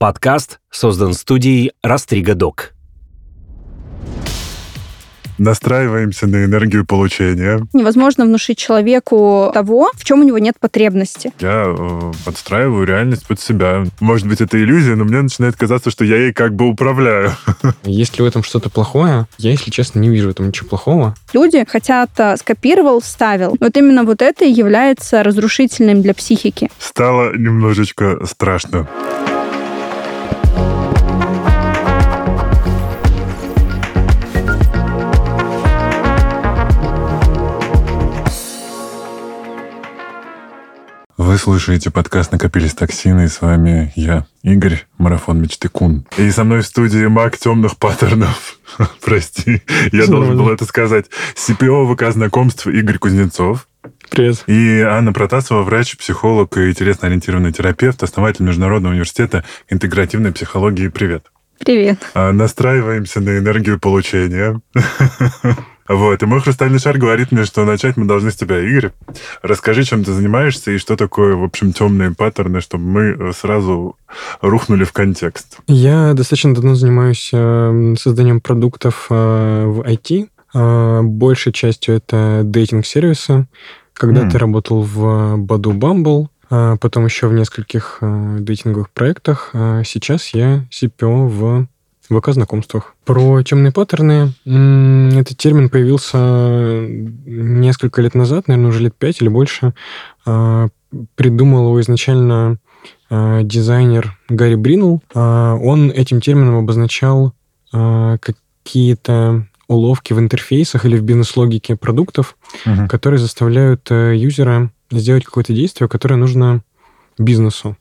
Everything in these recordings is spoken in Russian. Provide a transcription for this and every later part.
Подкаст создан студией Растрига Док. Настраиваемся на энергию получения. Невозможно внушить человеку того, в чем у него нет потребности. Я э, подстраиваю реальность под себя. Может быть, это иллюзия, но мне начинает казаться, что я ей как бы управляю. Есть ли в этом что-то плохое? Я, если честно, не вижу в этом ничего плохого. Люди хотят э, скопировал, вставил. Вот именно вот это и является разрушительным для психики. Стало немножечко страшно. Вы слушаете подкаст «Накопились токсины», и с вами я, Игорь, марафон мечты Кун. И со мной в студии маг темных паттернов. Прости, я должен был это сказать. CPO ВК знакомств Игорь Кузнецов. Привет. И Анна Протасова, врач, психолог и телесно-ориентированный терапевт, основатель Международного университета интегративной психологии. Привет. Привет. А, настраиваемся на энергию получения. Вот, и мой хрустальный шар говорит мне, что начать мы должны с тебя, Игорь. Расскажи, чем ты занимаешься и что такое, в общем, темные паттерны, чтобы мы э, сразу рухнули в контекст. Я достаточно давно занимаюсь э, созданием продуктов э, в IT. Большей частью это дейтинг-сервисы. Когда mm. ты работал в Баду Bumble, потом еще в нескольких дейтинговых проектах. Сейчас я CPO в ВК-знакомствах. Про темные паттерны. Этот термин появился несколько лет назад, наверное, уже лет пять или больше. А, придумал его изначально а, дизайнер Гарри Бринул. А, он этим термином обозначал какие-то уловки в интерфейсах или в бизнес-логике продуктов, угу. которые заставляют э, юзера сделать какое-то действие, которое нужно бизнесу.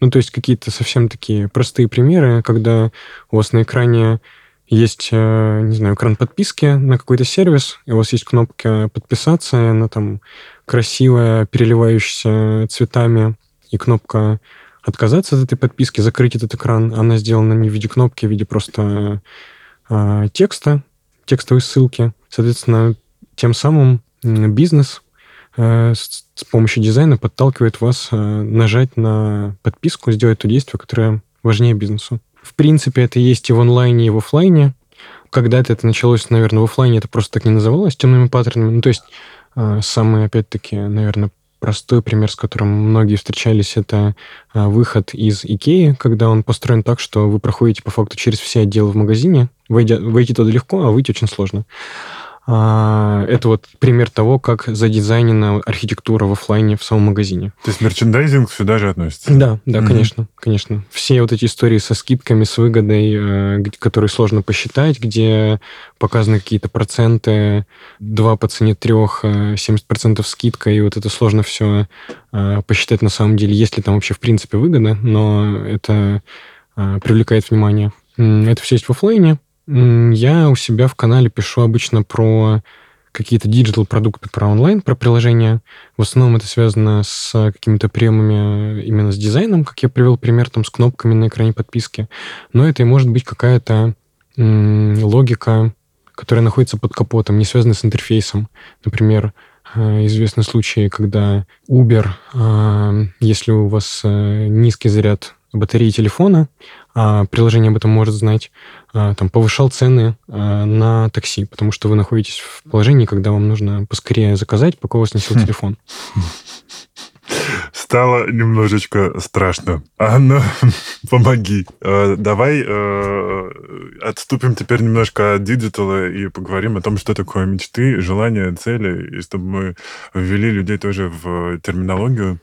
Ну, то есть какие-то совсем такие простые примеры, когда у вас на экране есть, э, не знаю, экран подписки на какой-то сервис, и у вас есть кнопка «Подписаться», она там красивая, переливающаяся цветами, и кнопка «Отказаться от этой подписки», «Закрыть этот экран». Она сделана не в виде кнопки, а в виде просто э, текста, текстовой ссылки. Соответственно, тем самым бизнес с, с помощью дизайна подталкивает вас э, нажать на подписку, сделать то действие, которое важнее бизнесу. В принципе, это есть и в онлайне, и в офлайне. Когда-то это началось, наверное, в офлайне это просто так не называлось темными паттернами. Ну, то есть э, самый, опять-таки, наверное, простой пример, с которым многие встречались, это выход из Икеи, когда он построен так, что вы проходите по факту через все отделы в магазине. Войдя, войти туда легко, а выйти очень сложно. А, это вот пример того, как задизайнена архитектура в офлайне в самом магазине. То есть мерчендайзинг сюда же относится? Да, да, угу. конечно, конечно. Все вот эти истории со скидками, с выгодой, э, которые сложно посчитать, где показаны какие-то проценты, 2 по цене 3, 70% скидка, и вот это сложно все э, посчитать на самом деле, есть ли там вообще в принципе выгода, но это э, привлекает внимание. Это все есть в офлайне, я у себя в канале пишу обычно про какие-то digital-продукты, про онлайн, про приложения. В основном это связано с какими-то приемами именно с дизайном, как я привел пример, там, с кнопками на экране подписки. Но это и может быть какая-то логика, которая находится под капотом, не связанная с интерфейсом. Например, э, известны случаи, когда Uber, э, если у вас э, низкий заряд батареи телефона, а приложение об этом может знать, а, там, повышал цены а, на такси, потому что вы находитесь в положении, когда вам нужно поскорее заказать, пока у вас не сел хм. телефон. Стало немножечко страшно. Анна, помоги. Э, давай э, отступим теперь немножко от диджитала и поговорим о том, что такое мечты, желания, цели, и чтобы мы ввели людей тоже в терминологию.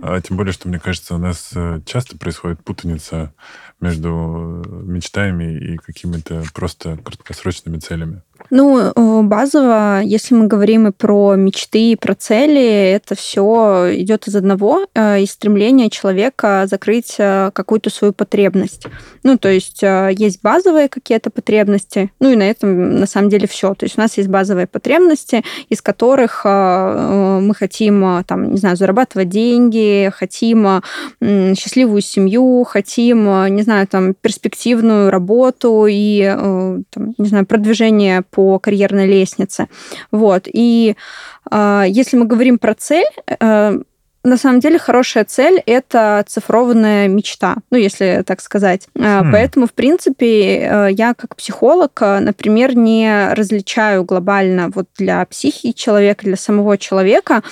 А, тем более, что, мне кажется, у нас э, часто происходит путаница между мечтами и какими-то просто краткосрочными целями. Ну, базово, если мы говорим и про мечты, и про цели, это все идет из одного, э, из стремления человека закрыть э, какую-то свою потребность. Ну, то есть э, есть базовые какие-то потребности, ну и на этом на самом деле все. То есть у нас есть базовые потребности, из которых мы хотим, там, не знаю, зарабатывать деньги, хотим счастливую семью, хотим, не знаю, там, перспективную работу и, там, не знаю, продвижение по карьерной лестнице. Вот. И э, если мы говорим про цель, э, на самом деле хорошая цель — это цифрованная мечта, ну, если так сказать. Хм. Поэтому, в принципе, я как психолог, например, не различаю глобально вот для психики человека, для самого человека,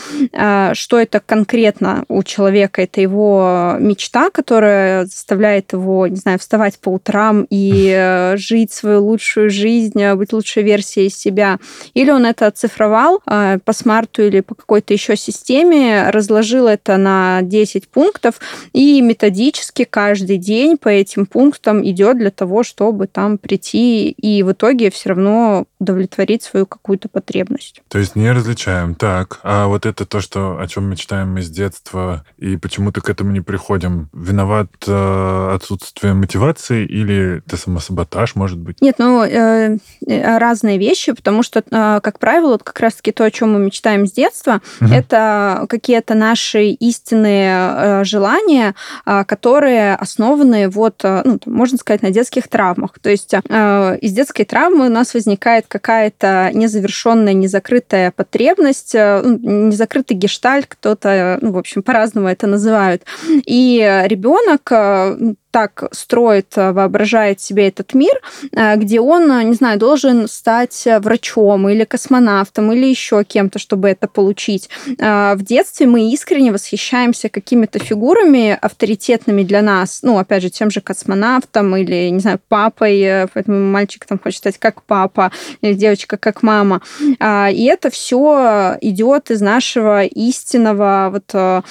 что это конкретно у человека, это его мечта, которая заставляет его, не знаю, вставать по утрам и жить свою лучшую жизнь, быть лучшей версией себя. Или он это оцифровал по смарту или по какой-то еще системе, разложил это на 10 пунктов и методически каждый день по этим пунктам идет для того, чтобы там прийти и в итоге все равно удовлетворить свою какую-то потребность. То есть не различаем. Так, а вот это то, что, о чем мечтаем с детства, и почему-то к этому не приходим, виноват э, отсутствие мотивации или это самосаботаж, может быть? Нет, ну, э, э разные вещи, потому что, э, как правило, вот как раз-таки то, о чем мы мечтаем с детства, угу. это какие-то наши истинные э, желания, э, которые основаны вот, э, ну, можно сказать, на детских травмах. То есть э, из детской травмы у нас возникает какая-то незавершенная, незакрытая потребность, э, ну, незакрытый гештальт, кто-то, ну, в общем, по-разному это называют. И ребенок э, так строит, э, воображает себе этот мир, э, где он, э, не знаю, должен стать врачом или космонавтом или еще кем-то, чтобы это получить. В детстве мы искренне восхищаемся какими-то фигурами авторитетными для нас, ну, опять же, тем же космонавтом или, не знаю, папой, поэтому мальчик там хочет стать как папа, или девочка как мама. И это все идет из нашего истинного вот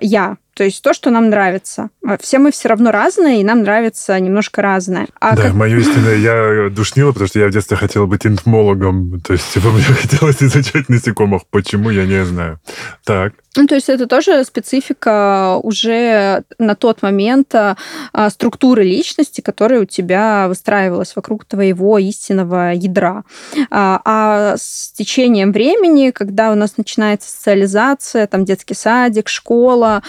я, то есть то, что нам нравится. А все мы все равно разные, и нам нравится немножко разное. А да, как... мое истинное я душнила, потому что я в детстве хотела быть энтомологом. То есть, типа, мне хотелось изучать насекомых. Почему, я не знаю. Так. Ну, то есть это тоже специфика уже на тот момент а, структуры личности, которая у тебя выстраивалась вокруг твоего истинного ядра. А, а с течением времени, когда у нас начинается социализация, там детский садик, школа,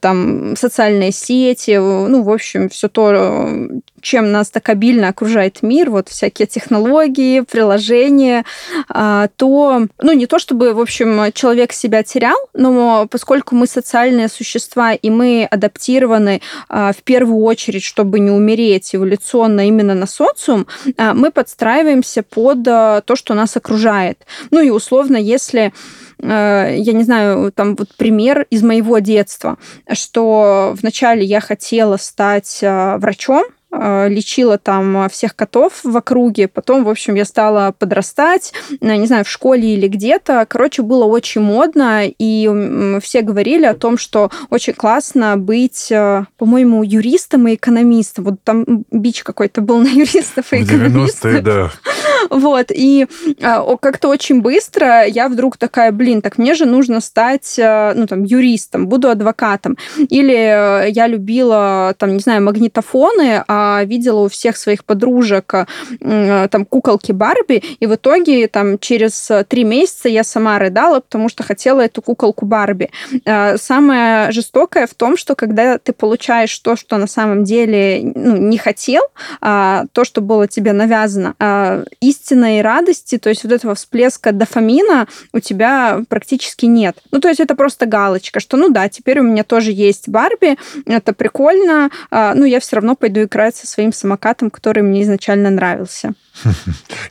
там социальные сети, ну, в общем, все то, чем нас так обильно окружает мир, вот всякие технологии, приложения, а, то, ну, не то чтобы, в общем, человек себя терял, но поскольку мы социальные существа, и мы адаптированы а, в первую очередь, чтобы не умереть эволюционно именно на социум, а, мы подстраиваемся под то, что нас окружает. Ну и условно, если я не знаю, там вот пример из моего детства, что вначале я хотела стать врачом, Э, лечила там всех котов в округе. Потом, в общем, я стала подрастать, э, не знаю, в школе или где-то. Короче, было очень модно, и все говорили о том, что очень классно быть, э, по-моему, юристом и экономистом. Вот там бич какой-то был на юристов и экономистов. да. Вот, и как-то очень быстро я вдруг такая, блин, так мне же нужно стать, ну, там, юристом, буду адвокатом. Или я любила, там, не знаю, магнитофоны, а видела у всех своих подружек э, там куколки Барби, и в итоге там через три месяца я сама рыдала, потому что хотела эту куколку Барби. Самое жестокое в том, что когда ты получаешь то, что на самом деле ну, не хотел, а то, что было тебе навязано, а истинной радости, то есть вот этого всплеска дофамина у тебя практически нет. Ну, то есть это просто галочка, что ну да, теперь у меня тоже есть Барби, это прикольно, а, ну, я все равно пойду играть со своим самокатом, который мне изначально нравился.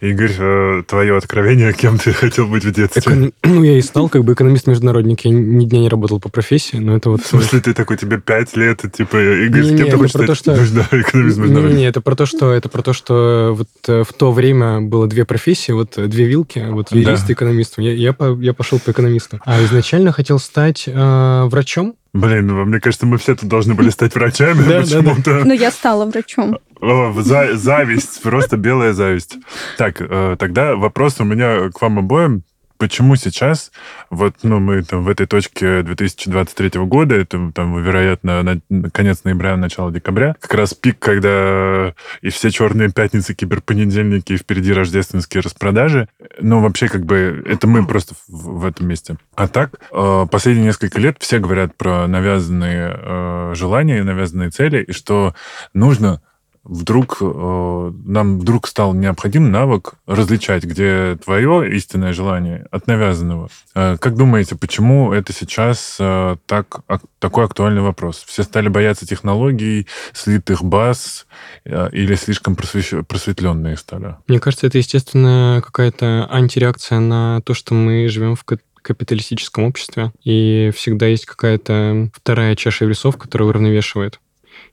Игорь, э, твое откровение, кем ты хотел быть в детстве? Экон... Ну, я и стал как бы экономист-международник. Я ни дня не работал по профессии, но это вот... В смысле, ты такой, тебе пять лет, и, типа, Игорь, не, с кем ты хочешь стать? Что... Да, экономист-международник. Не, это про то, что это про то, что вот э, в то время было две профессии, вот э, две вилки, вот юрист да. и экономист. Я, я, я пошел по экономисту. А изначально хотел стать э, врачом, Блин, ну, мне кажется, мы все тут должны были стать врачами почему-то. Ну, я стала врачом. Зависть, просто белая зависть. Так, э, тогда вопрос у меня к вам обоим почему сейчас, вот, ну, мы там в этой точке 2023 года, это там, вероятно, на, конец ноября, начало декабря, как раз пик, когда и все черные пятницы, киберпонедельники, и впереди рождественские распродажи. Ну, вообще, как бы, это мы просто в, в этом месте. А так, э, последние несколько лет все говорят про навязанные э, желания, навязанные цели, и что нужно вдруг э, нам вдруг стал необходим навык различать, где твое истинное желание от навязанного. Э, как думаете, почему это сейчас э, так, а, такой актуальный вопрос? Все стали бояться технологий, слитых баз э, или слишком просвещ... просветленные стали? Мне кажется, это, естественно, какая-то антиреакция на то, что мы живем в капиталистическом обществе, и всегда есть какая-то вторая чаша весов, которая уравновешивает.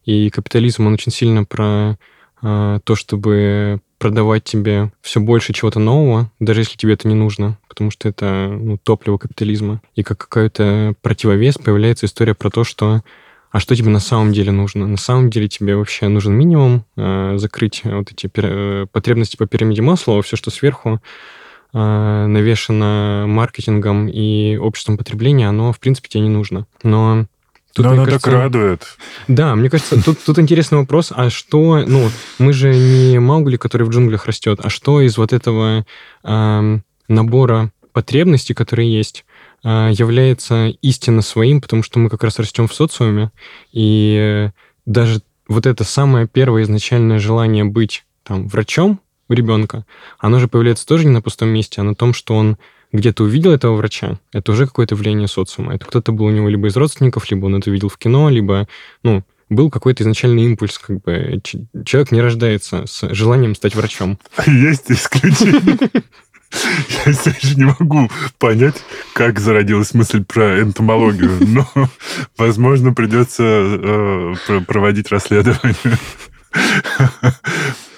И капитализм, он очень сильно про э, то, чтобы продавать тебе все больше чего-то нового, даже если тебе это не нужно, потому что это ну, топливо капитализма. И как какой-то противовес появляется история про то, что а что тебе на самом деле нужно? На самом деле тебе вообще нужен минимум, э, закрыть вот эти пер... потребности по пирамиде Маслова, все, что сверху э, навешено маркетингом и обществом потребления, оно, в принципе, тебе не нужно. Но Тут, Но оно кажется, так радует. Да, мне кажется, тут, тут интересный вопрос, а что, ну, мы же не Маугли, который в джунглях растет, а что из вот этого э, набора потребностей, которые есть, э, является истинно своим, потому что мы как раз растем в социуме, и даже вот это самое первое изначальное желание быть там врачом у ребенка, оно же появляется тоже не на пустом месте, а на том, что он где-то увидел этого врача, это уже какое-то влияние социума. Это кто-то был у него либо из родственников, либо он это видел в кино, либо, ну, был какой-то изначальный импульс, как бы человек не рождается с желанием стать врачом. Есть исключение. Я все еще не могу понять, как зародилась мысль про энтомологию, но, возможно, придется э, проводить расследование.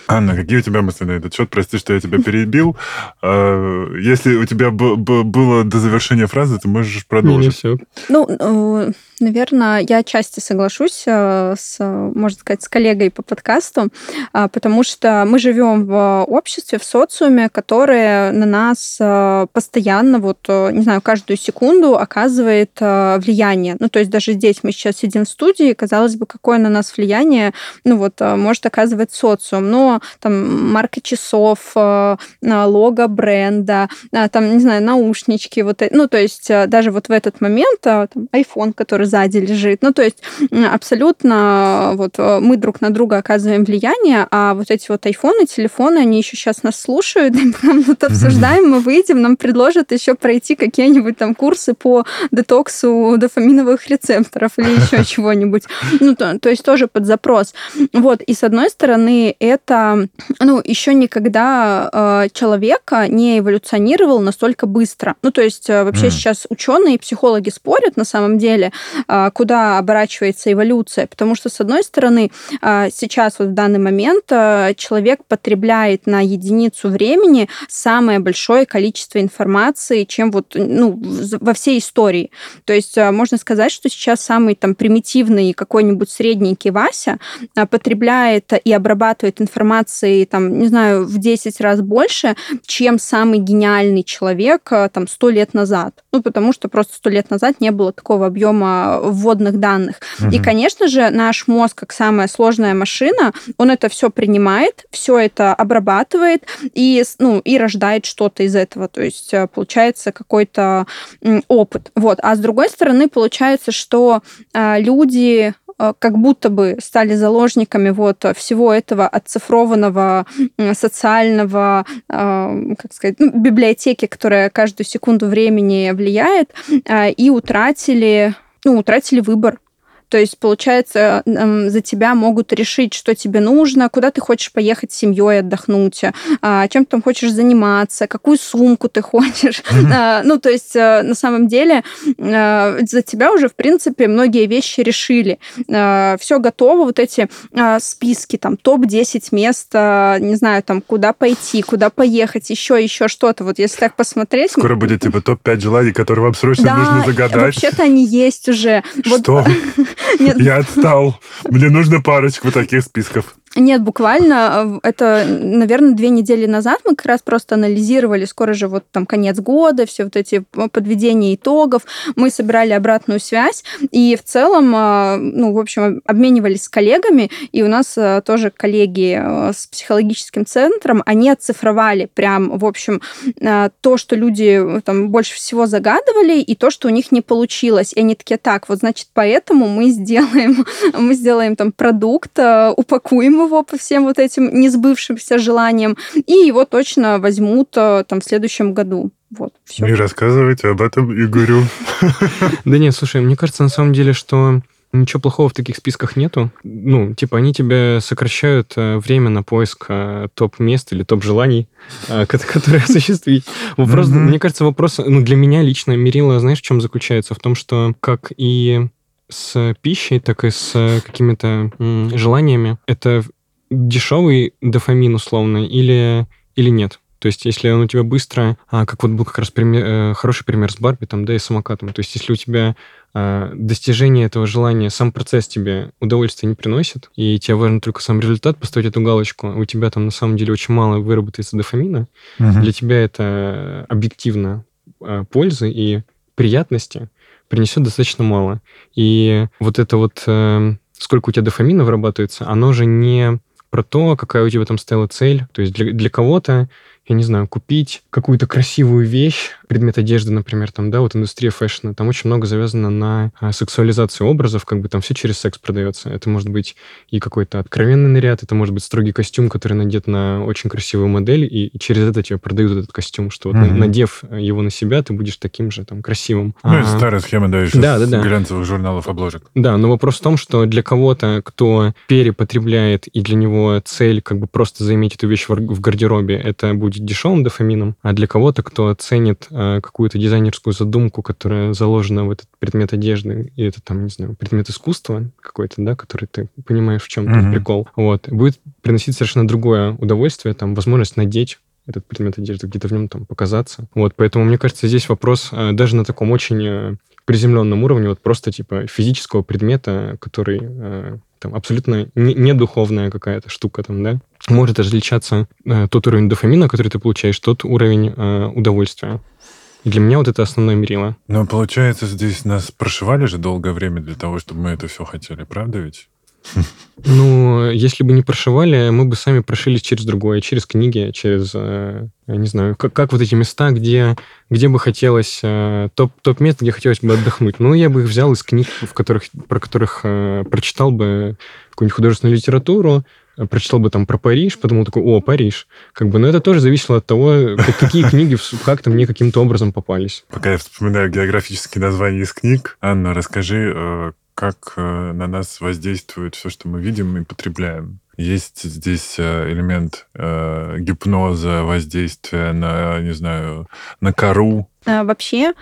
Анна, какие у тебя мысли на этот счет? Прости, что я тебя перебил. А, если у тебя было до завершения фразы, ты можешь продолжить. Не, не все. Ну, э, наверное, я отчасти соглашусь э, с, можно сказать, с коллегой по подкасту, а, потому что мы живем в обществе, в социуме, которое на нас э, постоянно, вот, не знаю, каждую секунду оказывает влияние. Ну, то есть даже здесь мы сейчас сидим в студии, казалось бы, какое на нас влияние, ну, вот, может оказывать социум. Но там марка часов, э, лого бренда, э, там, не знаю, наушнички, вот, ну, то есть э, даже вот в этот момент там, iPhone, который сзади лежит, ну, то есть абсолютно вот мы друг на друга оказываем влияние, а вот эти вот айфоны, телефоны, они еще сейчас нас слушают, мы тут обсуждаем, мы выйдем, нам предложат еще пройти какие-нибудь там курсы по детоксу дофаминовых рецепторов или еще чего-нибудь. Ну, то, то есть тоже под запрос. Вот, и с одной стороны, это ну, еще никогда э, человека не эволюционировал настолько быстро. Ну, то есть э, вообще mm. сейчас ученые и психологи спорят на самом деле, э, куда оборачивается эволюция, потому что, с одной стороны, э, сейчас вот в данный момент э, человек потребляет на единицу времени самое большое количество информации, чем вот, ну, во всей истории. То есть можно сказать, что сейчас самый там примитивный какой-нибудь средненький Вася потребляет и обрабатывает информации, там, не знаю, в 10 раз больше, чем самый гениальный человек там сто лет назад. Ну, потому что просто сто лет назад не было такого объема вводных данных. Угу. И, конечно же, наш мозг, как самая сложная машина, он это все принимает, все это обрабатывает и, ну, и рождает что-то из этого. То есть э, получается какой-то опыт. Вот. А с другой стороны, получается, что э, люди Э, как будто бы стали заложниками вот всего этого оцифрованного социального, как сказать, ну, библиотеки, которая каждую секунду времени влияет, и утратили, ну, утратили выбор. То есть, получается, за тебя могут решить, что тебе нужно, куда ты хочешь поехать с семьей отдохнуть, а, чем ты там хочешь заниматься, какую сумку ты хочешь. Mm-hmm. Ну, то есть, э, на самом деле, э, за тебя уже, в принципе, многие вещи решили. Э, Все готово, вот эти списки, там, топ-10 мест, не знаю, там, куда пойти, куда поехать, еще, еще что-то. Вот если так посмотреть... Скоро будет, типа, топ-5 желаний, которые вам срочно да, нужно загадать. вообще-то они есть уже. Что? Вот... Я отстал. Мне нужно парочку таких списков. Нет, буквально э, это, наверное, две недели назад мы как раз просто анализировали, скоро же вот там конец года, все вот эти подведения итогов, мы собирали обратную связь, и в целом, э, ну, в общем, обменивались с коллегами, и у нас э, тоже коллеги с психологическим центром, они оцифровали прям, в общем, то, что люди там больше всего загадывали, и то, что у них не получилось. И они такие, так, вот, значит, поэтому мы сделаем, мы сделаем там продукт, упакуем его по всем вот этим несбывшимся желаниям, и его точно возьмут там в следующем году. Вот, все. И рассказывайте об этом Игорю. Да нет, слушай, мне кажется, на самом деле, что Ничего плохого в таких списках нету. Ну, типа, они тебе сокращают э, время на поиск э, топ-мест или топ-желаний, э, которые осуществить. Вопрос, мне кажется, вопрос, ну, для меня лично мерило, знаешь, в чем заключается? В том, что как и с пищей, так и с какими-то желаниями, это дешевый дофамин условно или, или нет? То есть, если он у тебя быстро, а, как вот был как раз пример, хороший пример с Барби, там, да, и самокатом. То есть, если у тебя а, достижение этого желания, сам процесс тебе удовольствия не приносит, и тебе важен только сам результат, поставить эту галочку, у тебя там на самом деле очень мало выработается дофамина, угу. для тебя это объективно а, пользы и приятности принесет достаточно мало. И вот это вот, э, сколько у тебя дофамина вырабатывается, оно же не про то, какая у тебя там стояла цель. То есть для, для кого-то я не знаю, купить какую-то красивую вещь, предмет одежды, например, там, да, вот индустрия фэшна, там очень много завязано на а, сексуализацию образов, как бы там все через секс продается. Это может быть и какой-то откровенный наряд, это может быть строгий костюм, который надет на очень красивую модель, и, через это тебе продают этот костюм, что вот, mm надев его на себя, ты будешь таким же там красивым. Ну, а, это старая схема, да, еще да, да, да. глянцевых журналов обложек. Да, но вопрос в том, что для кого-то, кто перепотребляет, и для него цель как бы просто заиметь эту вещь в, гардеробе, это будет дешевым дофамином, а для кого-то, кто ценит э, какую-то дизайнерскую задумку, которая заложена в этот предмет одежды, и это там, не знаю, предмет искусства какой-то, да, который ты понимаешь, в чем mm-hmm. прикол, вот, будет приносить совершенно другое удовольствие, там, возможность надеть этот предмет одежды, где-то в нем там показаться. Вот, поэтому, мне кажется, здесь вопрос э, даже на таком очень э, приземленном уровне, вот просто типа физического предмета, который э, там абсолютно не, не духовная какая-то штука там, да, может различаться э, тот уровень дофамина, который ты получаешь, тот уровень э, удовольствия. И для меня вот это основное мерило. Но получается, здесь нас прошивали же долгое время для того, чтобы мы это все хотели, правда ведь? Ну, если бы не прошивали, мы бы сами прошились через другое, через книги, через, э, я не знаю, как, как вот эти места, где, где бы хотелось, э, топ, топ мест, где хотелось бы отдохнуть. Ну, я бы их взял из книг, в которых, про которых э, прочитал бы какую-нибудь художественную литературу, прочитал бы там про Париж, подумал такой, о, Париж. Как бы, но это тоже зависело от того, какие книги как-то мне каким-то образом попались. Пока я вспоминаю географические названия из книг, Анна, расскажи, как э, на нас воздействует все, что мы видим и потребляем. Есть здесь э, элемент э, гипноза, воздействия на, не знаю, на кору. А, вообще,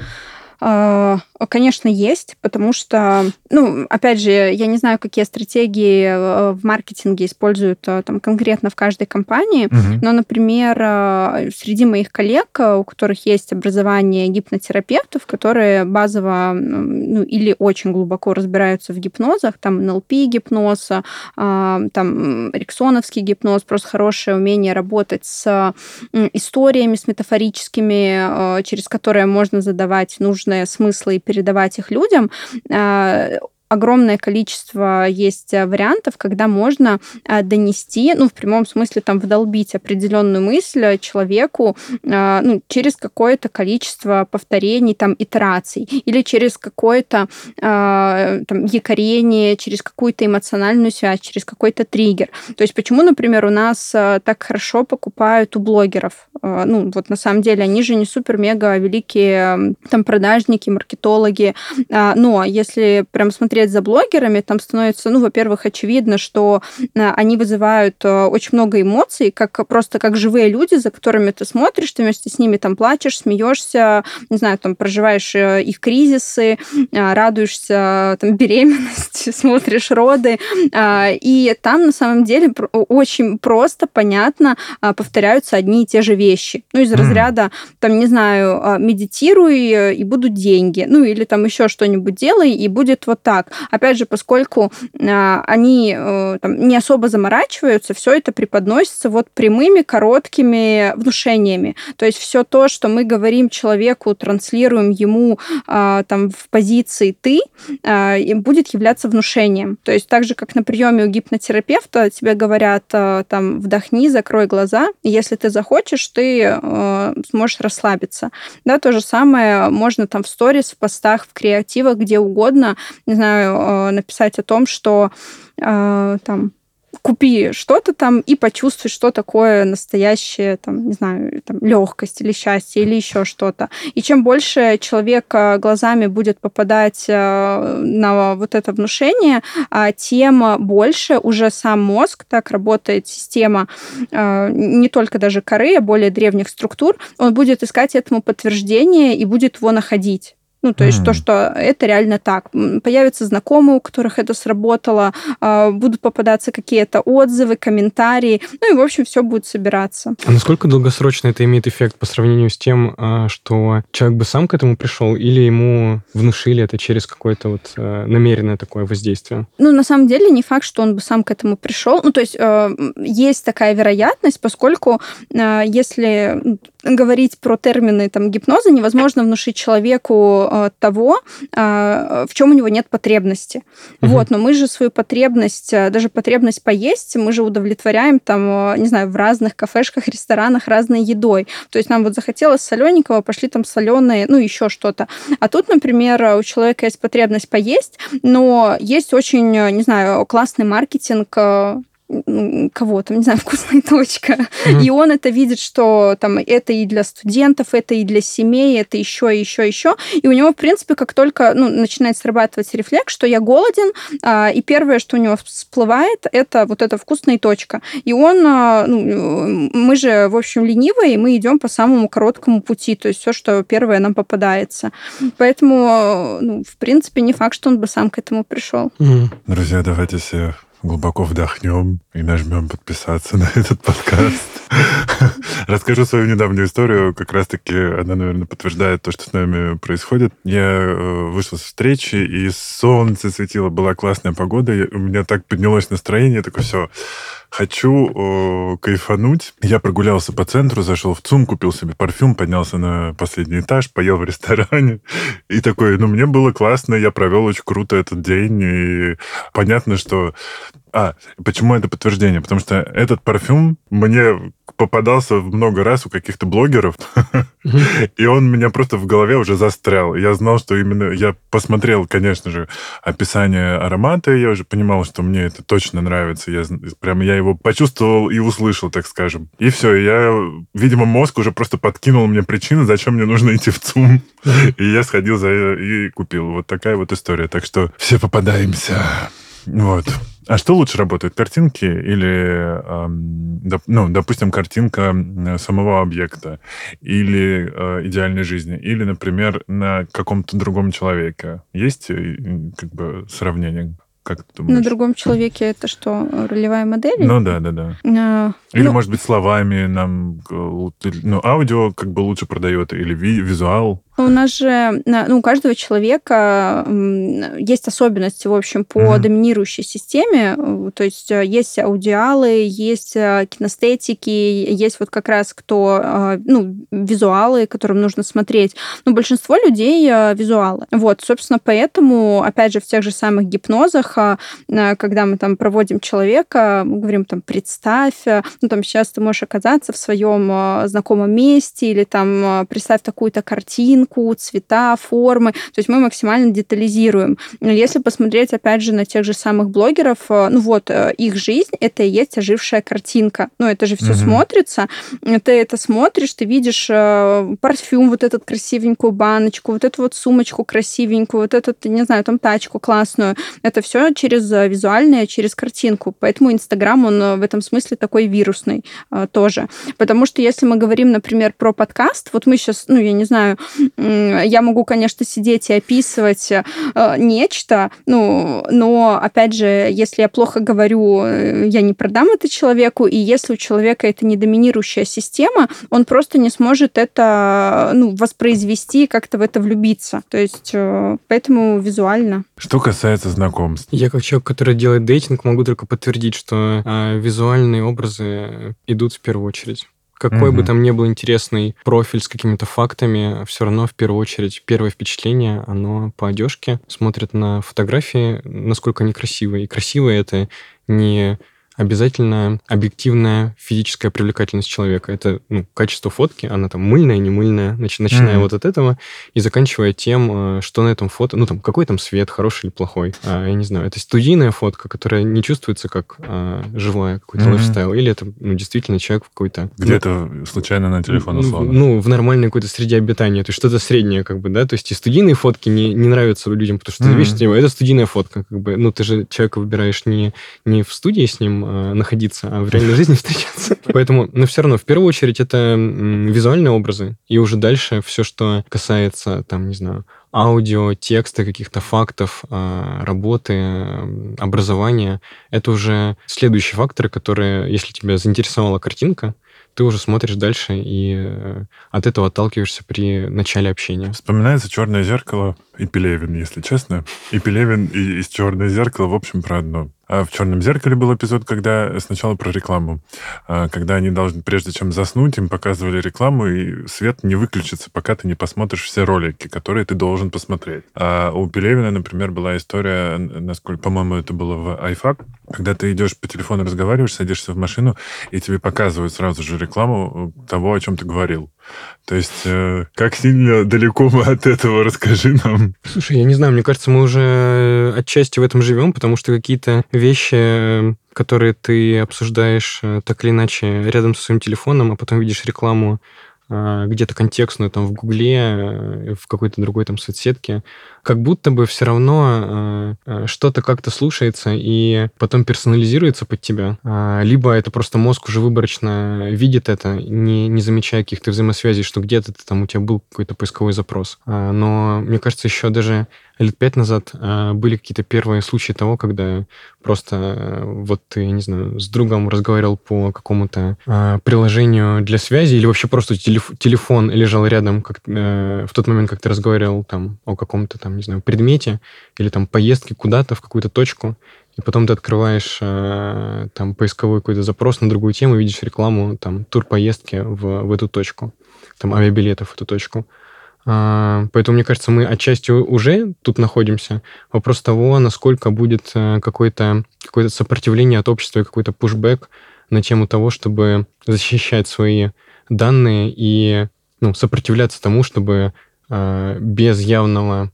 а, конечно, есть, потому что, ну, опять же, я не знаю, какие стратегии э, в маркетинге используют э, там конкретно в каждой компании, угу. но, например, э, среди моих коллег, у которых есть образование гипнотерапевтов, которые базово, ну, или очень глубоко разбираются в гипнозах, там НЛП гипноз, а, там риксоновский гипноз, просто хорошее умение работать с историями, с метафорическими, через которые можно задавать нужные смыслы и передавать их людям, а, огромное количество есть э, вариантов, когда можно э, донести, ну, в прямом смысле, там, вдолбить определенную мысль человеку э, ну, через какое-то количество повторений, там, итераций, или через какое-то там, якорение, через какую-то эмоциональную связь, через какой-то триггер. То есть почему, например, у нас так хорошо покупают у блогеров? Ну, вот на самом деле они же не супер-мега великие там продажники, маркетологи, но если прям смотреть за блогерами, там становится, ну, во-первых, очевидно, что э, они вызывают э, очень много эмоций, как просто как живые люди, за которыми ты смотришь, ты вместе с ними там плачешь, смеешься, не знаю, там проживаешь э, их кризисы, радуешься там беременности, смотришь роды, и там на самом деле очень просто, понятно повторяются одни и те же вещи. Ну, из разряда, там, не знаю, медитируй, и будут деньги. Ну, или там еще что-нибудь делай, и будет вот так. Опять же, поскольку а, они э, там, не особо заморачиваются, все это преподносится вот прямыми, короткими внушениями. То есть все то, что мы говорим человеку, транслируем ему а, там в позиции «ты», а, будет являться внушением. То есть так же, как на приеме у гипнотерапевта тебе говорят там «вдохни, закрой глаза», и если ты захочешь, ты э, сможешь расслабиться. Да, то же самое можно там в сторис, в постах, в креативах, где угодно, не знаю, знаю, э, написать о том, что э, там купи что-то там и почувствуй, что такое настоящее, там, не знаю, там, легкость или счастье или еще что-то. И чем больше человек глазами будет попадать э, на вот это внушение, а, тем больше уже сам мозг, так работает система не только даже коры, а более древних структур, он будет искать этому подтверждение и будет его находить. Ну, то есть mm. то, что это реально так. Появятся знакомые, у которых это сработало, а, будут попадаться какие-то отзывы, комментарии, ну и, в общем, все будет собираться. А насколько долгосрочно это имеет эффект по сравнению с тем, а, что человек бы сам к этому пришел, или ему внушили это через какое-то вот а, намеренное такое воздействие? Ну, на самом деле, не факт, что он бы сам к этому пришел. Ну, то есть есть такая вероятность, поскольку если говорить про термины там, гипноза, невозможно внушить человеку Э, того, э, в чем у него нет потребности. Угу. Вот, но мы же свою потребность, э, даже потребность поесть, мы же удовлетворяем там, не знаю, в разных кафешках, ресторанах разной едой. То есть нам вот захотелось солененького, пошли там соленые, ну еще что-то. А тут, например, у человека есть потребность поесть, но есть очень, не знаю, классный маркетинг кого там, не знаю, вкусная точка. Mm-hmm. И он это видит, что там это и для студентов, это и для семей, это еще, еще, еще. И у него, в принципе, как только ну, начинает срабатывать рефлекс, что я голоден, а, и первое, что у него всплывает, это вот эта вкусная точка. И он, а, ну, мы же, в общем, ленивые, и мы идем по самому короткому пути, то есть все, что первое нам попадается. Поэтому, ну, в принципе, не факт, что он бы сам к этому пришел. Mm-hmm. Друзья, давайте все глубоко вдохнем и нажмем подписаться на этот подкаст. Расскажу свою недавнюю историю. Как раз-таки она, наверное, подтверждает то, что с нами происходит. Я э, вышел с встречи, и солнце светило, была классная погода. У меня так поднялось настроение. Я такой, все, хочу о, кайфануть. Я прогулялся по центру, зашел в ЦУМ, купил себе парфюм, поднялся на последний этаж, поел в ресторане. И такой, ну, мне было классно, я провел очень круто этот день. И понятно, что а, почему это подтверждение? Потому что этот парфюм мне попадался много раз у каких-то блогеров, и он меня просто в голове уже застрял. Я знал, что именно... Я посмотрел, конечно же, описание аромата, я уже понимал, что мне это точно нравится. Я прям я его почувствовал и услышал, так скажем. И все, я... Видимо, мозг уже просто подкинул мне причины, зачем мне нужно идти в ЦУМ. И я сходил за и купил. Вот такая вот история. Так что все попадаемся. Вот. А что лучше работает, картинки или, ну, допустим, картинка самого объекта или э, идеальной жизни, или, например, на каком-то другом человеке? Есть э, как бы сравнение? Как ты думаешь? На другом человеке это что, ролевая модель? Ну да, да, да. А, или, ну, может быть, словами нам, э, ну, аудио как бы лучше продает, или ви визуал? У нас же, ну, у каждого человека есть особенности, в общем, по mm-hmm. доминирующей системе. То есть э, есть аудиалы, есть э, кинестетики, есть вот как раз кто, э, ну, визуалы, которым нужно смотреть. Но большинство людей визуалы. Вот, собственно, поэтому, опять же, в тех же самых гипнозах, когда мы там проводим человека, мы говорим там, представь, ну, там сейчас ты можешь оказаться в своем знакомом месте или там представь такую-то картину, картинку, цвета, формы. То есть мы максимально детализируем. Если посмотреть, опять же, на тех же самых блогеров, э, ну вот, э, их жизнь — это и есть ожившая картинка. Ну, это же все угу. смотрится. Ты это смотришь, ты видишь э, парфюм, вот этот красивенькую баночку, вот эту вот сумочку красивенькую, вот эту, не знаю, там тачку классную. Это все через визуальное, через картинку. Поэтому Инстаграм, он в этом смысле такой вирусный тоже. Потому что если мы говорим, например, про подкаст, вот мы сейчас, ну, я не знаю, я могу, конечно, сидеть и описывать э, нечто, ну, но, опять же, если я плохо говорю, э, я не продам это человеку, и если у человека это не доминирующая система, он просто не сможет это ну, воспроизвести, как-то в это влюбиться. То есть, э, поэтому визуально. Что касается знакомств. Я как человек, который делает дейтинг, могу только подтвердить, что э, визуальные образы идут в первую очередь. Какой угу. бы там ни был интересный профиль с какими-то фактами, все равно в первую очередь первое впечатление, оно по одежке смотрит на фотографии, насколько они красивые. И красивые это не обязательно объективная физическая привлекательность человека. Это ну, качество фотки, она там мыльная, не мыльная, значит, начиная mm-hmm. вот от этого и заканчивая тем, э, что на этом фото, ну там какой там свет, хороший или плохой. А, я не знаю, это студийная фотка, которая не чувствуется как а, живая какой-то mm-hmm. лайфстайл, или это ну, действительно человек какой-то... Где-то ну, случайно на телефон условно. Ну, в нормальной какой-то среде обитания, то есть что-то среднее как бы, да, то есть и студийные фотки не, не нравятся людям, потому что mm-hmm. ты видишь, типа, это студийная фотка, как бы, ну ты же человека выбираешь не, не в студии с ним э, находиться, а в реальной жизни встречаться. Поэтому, но все равно, в первую очередь, это визуальные образы, и уже дальше все, что касается, там, не знаю, аудио, текста, каких-то фактов, а, работы, образования, это уже следующие факторы, которые, если тебя заинтересовала картинка, ты уже смотришь дальше и э, от этого отталкиваешься при начале общения. Вспоминается «Черное зеркало» и Пелевин, если честно. И Пелевин, и, и «Черное зеркало», в общем, про одно. А в «Черном зеркале» был эпизод, когда сначала про рекламу. А, когда они должны, прежде чем заснуть, им показывали рекламу, и свет не выключится, пока ты не посмотришь все ролики, которые ты должен посмотреть. А у Пелевина, например, была история, насколько, по-моему, это было в iFAC, когда ты идешь по телефону, разговариваешь, садишься в машину, и тебе показывают сразу же рекламу того, о чем ты говорил. То есть, э, как сильно далеко мы от этого, расскажи нам. Слушай, я не знаю, мне кажется, мы уже отчасти в этом живем, потому что какие-то вещи, которые ты обсуждаешь э, так или иначе рядом со своим телефоном, а потом видишь рекламу где-то контекстную там в Гугле, э, в какой-то другой там соцсетке, как будто бы все равно э, что-то как-то слушается и потом персонализируется под тебя. А, либо это просто мозг уже выборочно видит это, не, не замечая каких-то взаимосвязей, что где-то там у тебя был какой-то поисковой запрос. А, но мне кажется, еще даже лет пять назад э, были какие-то первые случаи того, когда просто э, вот ты, не знаю, с другом разговаривал по какому-то э, приложению для связи или вообще просто телеф- телефон лежал рядом как, в тот момент, как ты разговаривал там о каком-то там, не знаю, предмете или там поездке куда-то в какую-то точку, и потом ты открываешь там поисковой какой-то запрос на другую тему, видишь рекламу там тур поездки в, в эту точку, там авиабилетов в эту точку. А, поэтому, мне кажется, мы отчасти уже тут находимся. Вопрос того, насколько будет э, какое-то какое сопротивление от общества и какой-то пушбэк на тему того, чтобы защищать свои данные и ну, сопротивляться тому, чтобы э, без явного э,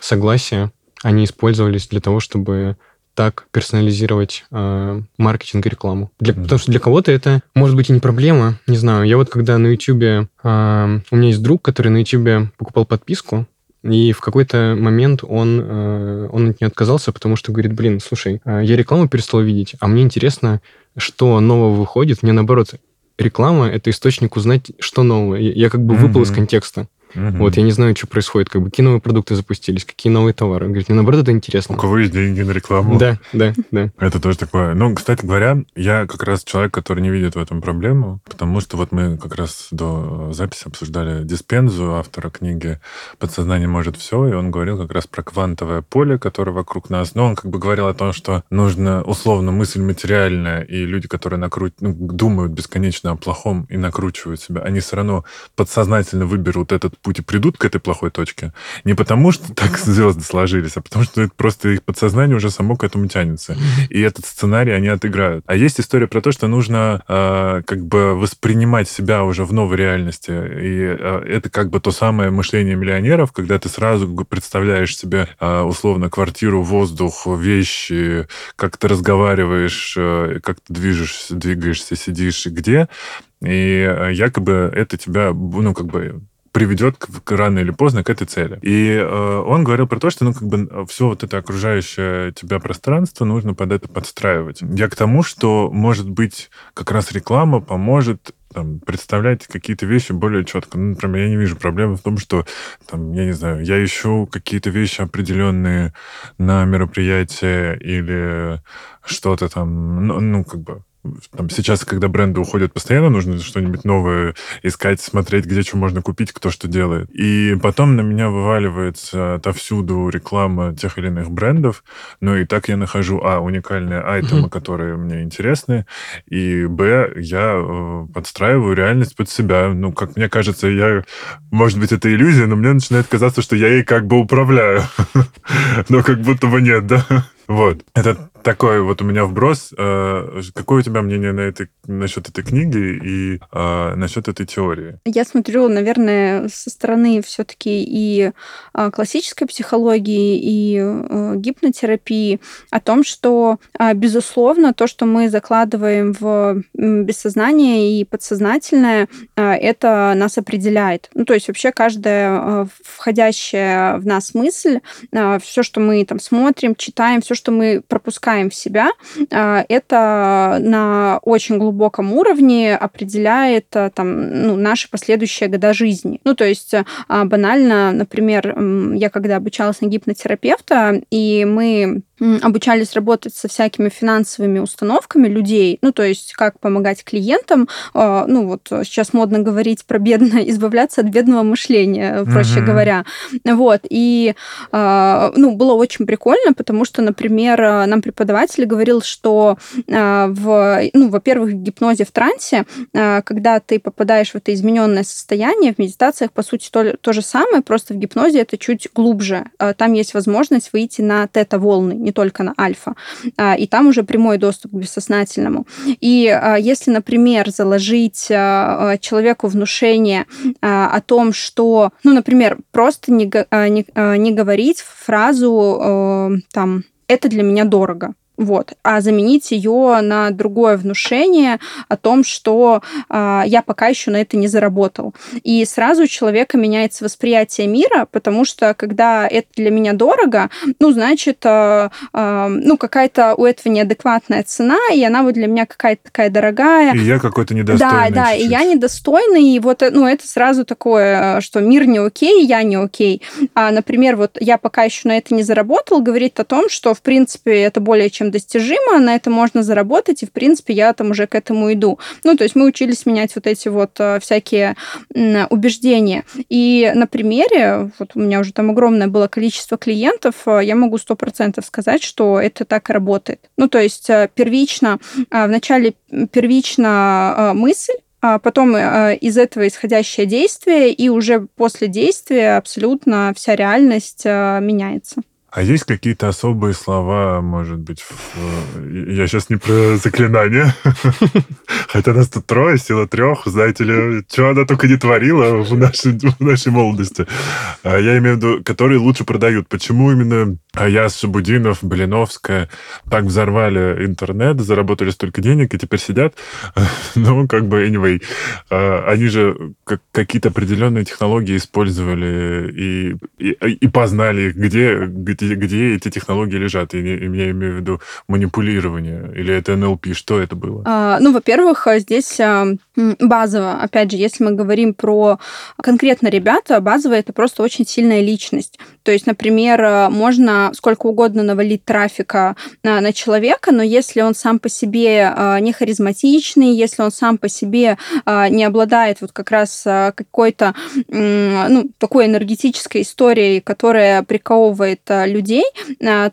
согласия они использовались для того, чтобы так персонализировать э, маркетинг и рекламу. Для, mm-hmm. Потому что для кого-то это может быть и не проблема. Не знаю, я вот когда на YouTube... Э, у меня есть друг, который на YouTube покупал подписку, и в какой-то момент он, э, он от нее отказался, потому что говорит, блин, слушай, я рекламу перестал видеть, а мне интересно, что нового выходит. Мне наоборот, реклама — это источник узнать, что новое. Я как бы mm-hmm. выпал из контекста. Угу. Вот, я не знаю, что происходит, как бы, какие новые продукты запустились, какие новые товары. Он говорит, мне наоборот это интересно. У кого есть деньги на рекламу. Да, да, да. Это тоже такое. Ну, кстати говоря, я как раз человек, который не видит в этом проблему, потому что вот мы как раз до записи обсуждали Диспензу, автора книги «Подсознание может все», и он говорил как раз про квантовое поле, которое вокруг нас. Но он как бы говорил о том, что нужно условно мысль материальная, и люди, которые накрут... ну, думают бесконечно о плохом и накручивают себя, они все равно подсознательно выберут этот путь и придут к этой плохой точке, не потому что так звезды сложились, а потому что это просто их подсознание уже само к этому тянется. И этот сценарий они отыграют. А есть история про то, что нужно э, как бы воспринимать себя уже в новой реальности. И э, это как бы то самое мышление миллионеров, когда ты сразу представляешь себе э, условно квартиру, воздух, вещи, как ты разговариваешь, э, как ты движешься, двигаешься, сидишь и где. И якобы это тебя, ну, как бы приведет к, рано или поздно к этой цели. И э, он говорил про то, что ну, как бы все вот это окружающее тебя пространство нужно под это подстраивать. Я к тому, что, может быть, как раз реклама поможет там, представлять какие-то вещи более четко. Ну, например, я не вижу проблемы в том, что, там, я не знаю, я ищу какие-то вещи определенные на мероприятие или что-то там, ну, ну как бы там, сейчас, когда бренды уходят постоянно, нужно что-нибудь новое искать, смотреть, где что можно купить, кто что делает. И потом на меня вываливается отовсюду реклама тех или иных брендов. Ну и так я нахожу, а, уникальные айтемы, mm-hmm. которые мне интересны, и, б, я э, подстраиваю реальность под себя. Ну, как мне кажется, я... Может быть, это иллюзия, но мне начинает казаться, что я ей как бы управляю. Но как будто бы нет, да? Вот. Это такой вот у меня вброс. Э, какое у тебя мнение на этой, насчет этой книги и а, насчет этой теории? Я смотрю, наверное, со стороны все-таки и а, классической психологии, и а, гипнотерапии о том, что, а, безусловно, то, что мы закладываем в бессознание и подсознательное, это нас определяет. Ну, то есть вообще каждая входящая в нас мысль, все, что мы там смотрим, читаем, все, что мы пропускаем в себя, а, это на очень глубоком уровне определяет а, там, ну, наши последующие года жизни. Ну, то есть а, банально, например, я когда обучалась на гипнотерапевта, и мы обучались работать со всякими финансовыми установками людей, ну, то есть как помогать клиентам, ну, вот сейчас модно говорить про бедное, избавляться от бедного мышления, проще uh-huh. говоря. Вот, и, ну, было очень прикольно, потому что, например, нам преподаватель говорил, что в, ну, во-первых, в гипнозе в трансе, когда ты попадаешь в это измененное состояние, в медитациях, по сути, то, то же самое, просто в гипнозе это чуть глубже. Там есть возможность выйти на тета-волны, не только на альфа. А, и там уже прямой доступ к бессознательному. И а, если, например, заложить а, человеку внушение о том, что, ну, например, просто не, не, не говорить фразу там «это для меня дорого», вот, а заменить ее на другое внушение о том, что э, я пока еще на это не заработал. И сразу у человека меняется восприятие мира, потому что когда это для меня дорого, ну, значит, э, э, ну, какая-то у этого неадекватная цена, и она вот для меня какая-то такая дорогая. И я какой-то недостойный. Да, да, чуть-чуть. и я недостойный, и вот, ну, это сразу такое, что мир не окей, я не окей. А, например, вот я пока еще на это не заработал, говорит о том, что, в принципе, это более чем достижимо, на это можно заработать, и, в принципе, я там уже к этому иду. Ну, то есть мы учились менять вот эти вот э, всякие убеждения. И на примере, вот у меня уже там огромное было количество клиентов, э, я могу сто процентов сказать, что это так работает. Ну, то есть э, первично, вначале первично мысль, а потом из этого исходящее действие, и уже после действия абсолютно вся реальность меняется. А есть какие-то особые слова, может быть, в... я сейчас не про заклинание, хотя нас тут трое, сила трех, знаете ли, что она только не творила в нашей, в нашей молодости. А я имею в виду, которые лучше продают. Почему именно Аяс, Шабудинов, Блиновская так взорвали интернет, заработали столько денег и теперь сидят? Ну, как бы, anyway, а, они же какие-то определенные технологии использовали и, и, и познали где, где, где эти технологии лежат. И, и я имею в виду манипулирование. Или это НЛП? Что это было? А, ну, во-первых, здесь а, базово, опять же, если мы говорим про конкретно ребята, базово это просто очень сильная личность. То есть, например, можно сколько угодно навалить трафика на, на человека, но если он сам по себе а, не харизматичный, если он сам по себе не обладает вот как раз какой-то ну, такой энергетической историей, которая приковывает людей,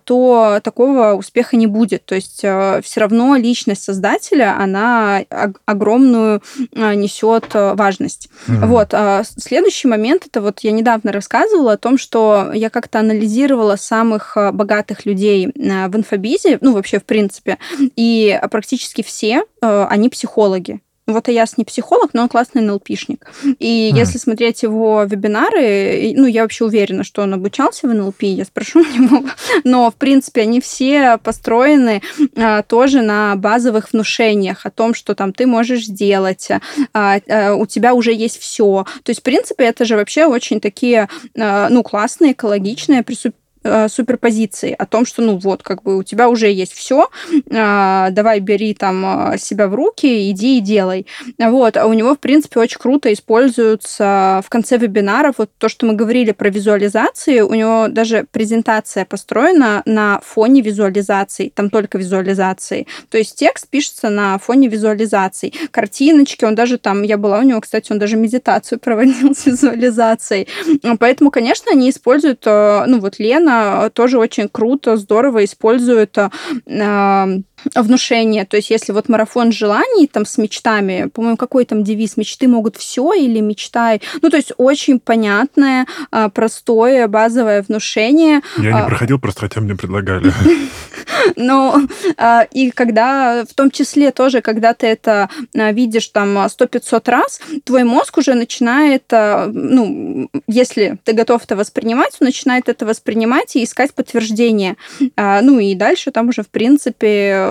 то такого успеха не будет. То есть все равно личность создателя, она огромную несет важность. Mm-hmm. Вот. Следующий момент, это вот я недавно рассказывала о том, что я как-то анализировала самых богатых людей в инфобизе, ну вообще в принципе, и практически все они психологи. Вот Аяс не психолог, но он классный НЛПшник. И mm. если смотреть его вебинары, ну, я вообще уверена, что он обучался в НЛП, я спрошу у него. Но, в принципе, они все построены а, тоже на базовых внушениях о том, что там ты можешь сделать, а, а, у тебя уже есть все. То есть, в принципе, это же вообще очень такие, а, ну, классные, экологичные, Э, суперпозиции о том, что, ну вот, как бы у тебя уже есть все, а, давай бери там э, себя в руки, иди и делай. Вот, а у него, в принципе, очень круто используются в конце вебинара вот то, что мы говорили про визуализации, у него даже презентация построена на фоне визуализаций, там только визуализации. То есть текст пишется на фоне визуализаций. Картиночки, он даже там, я была у него, кстати, он даже медитацию проводил с визуализацией. Поэтому, конечно, они используют, э, ну вот Лена тоже очень круто, здорово использует внушение. То есть, если вот марафон желаний там с мечтами, по-моему, какой там девиз «Мечты могут все» или «Мечтай». Ну, то есть, очень понятное, а, простое, базовое внушение. Я не а, проходил, просто хотя мне предлагали. А, и когда, в том числе тоже, когда ты это видишь там 100-500 раз, твой мозг уже начинает, ну, если ты готов это воспринимать, он начинает это воспринимать и искать подтверждение. Ну, и дальше там уже, в принципе,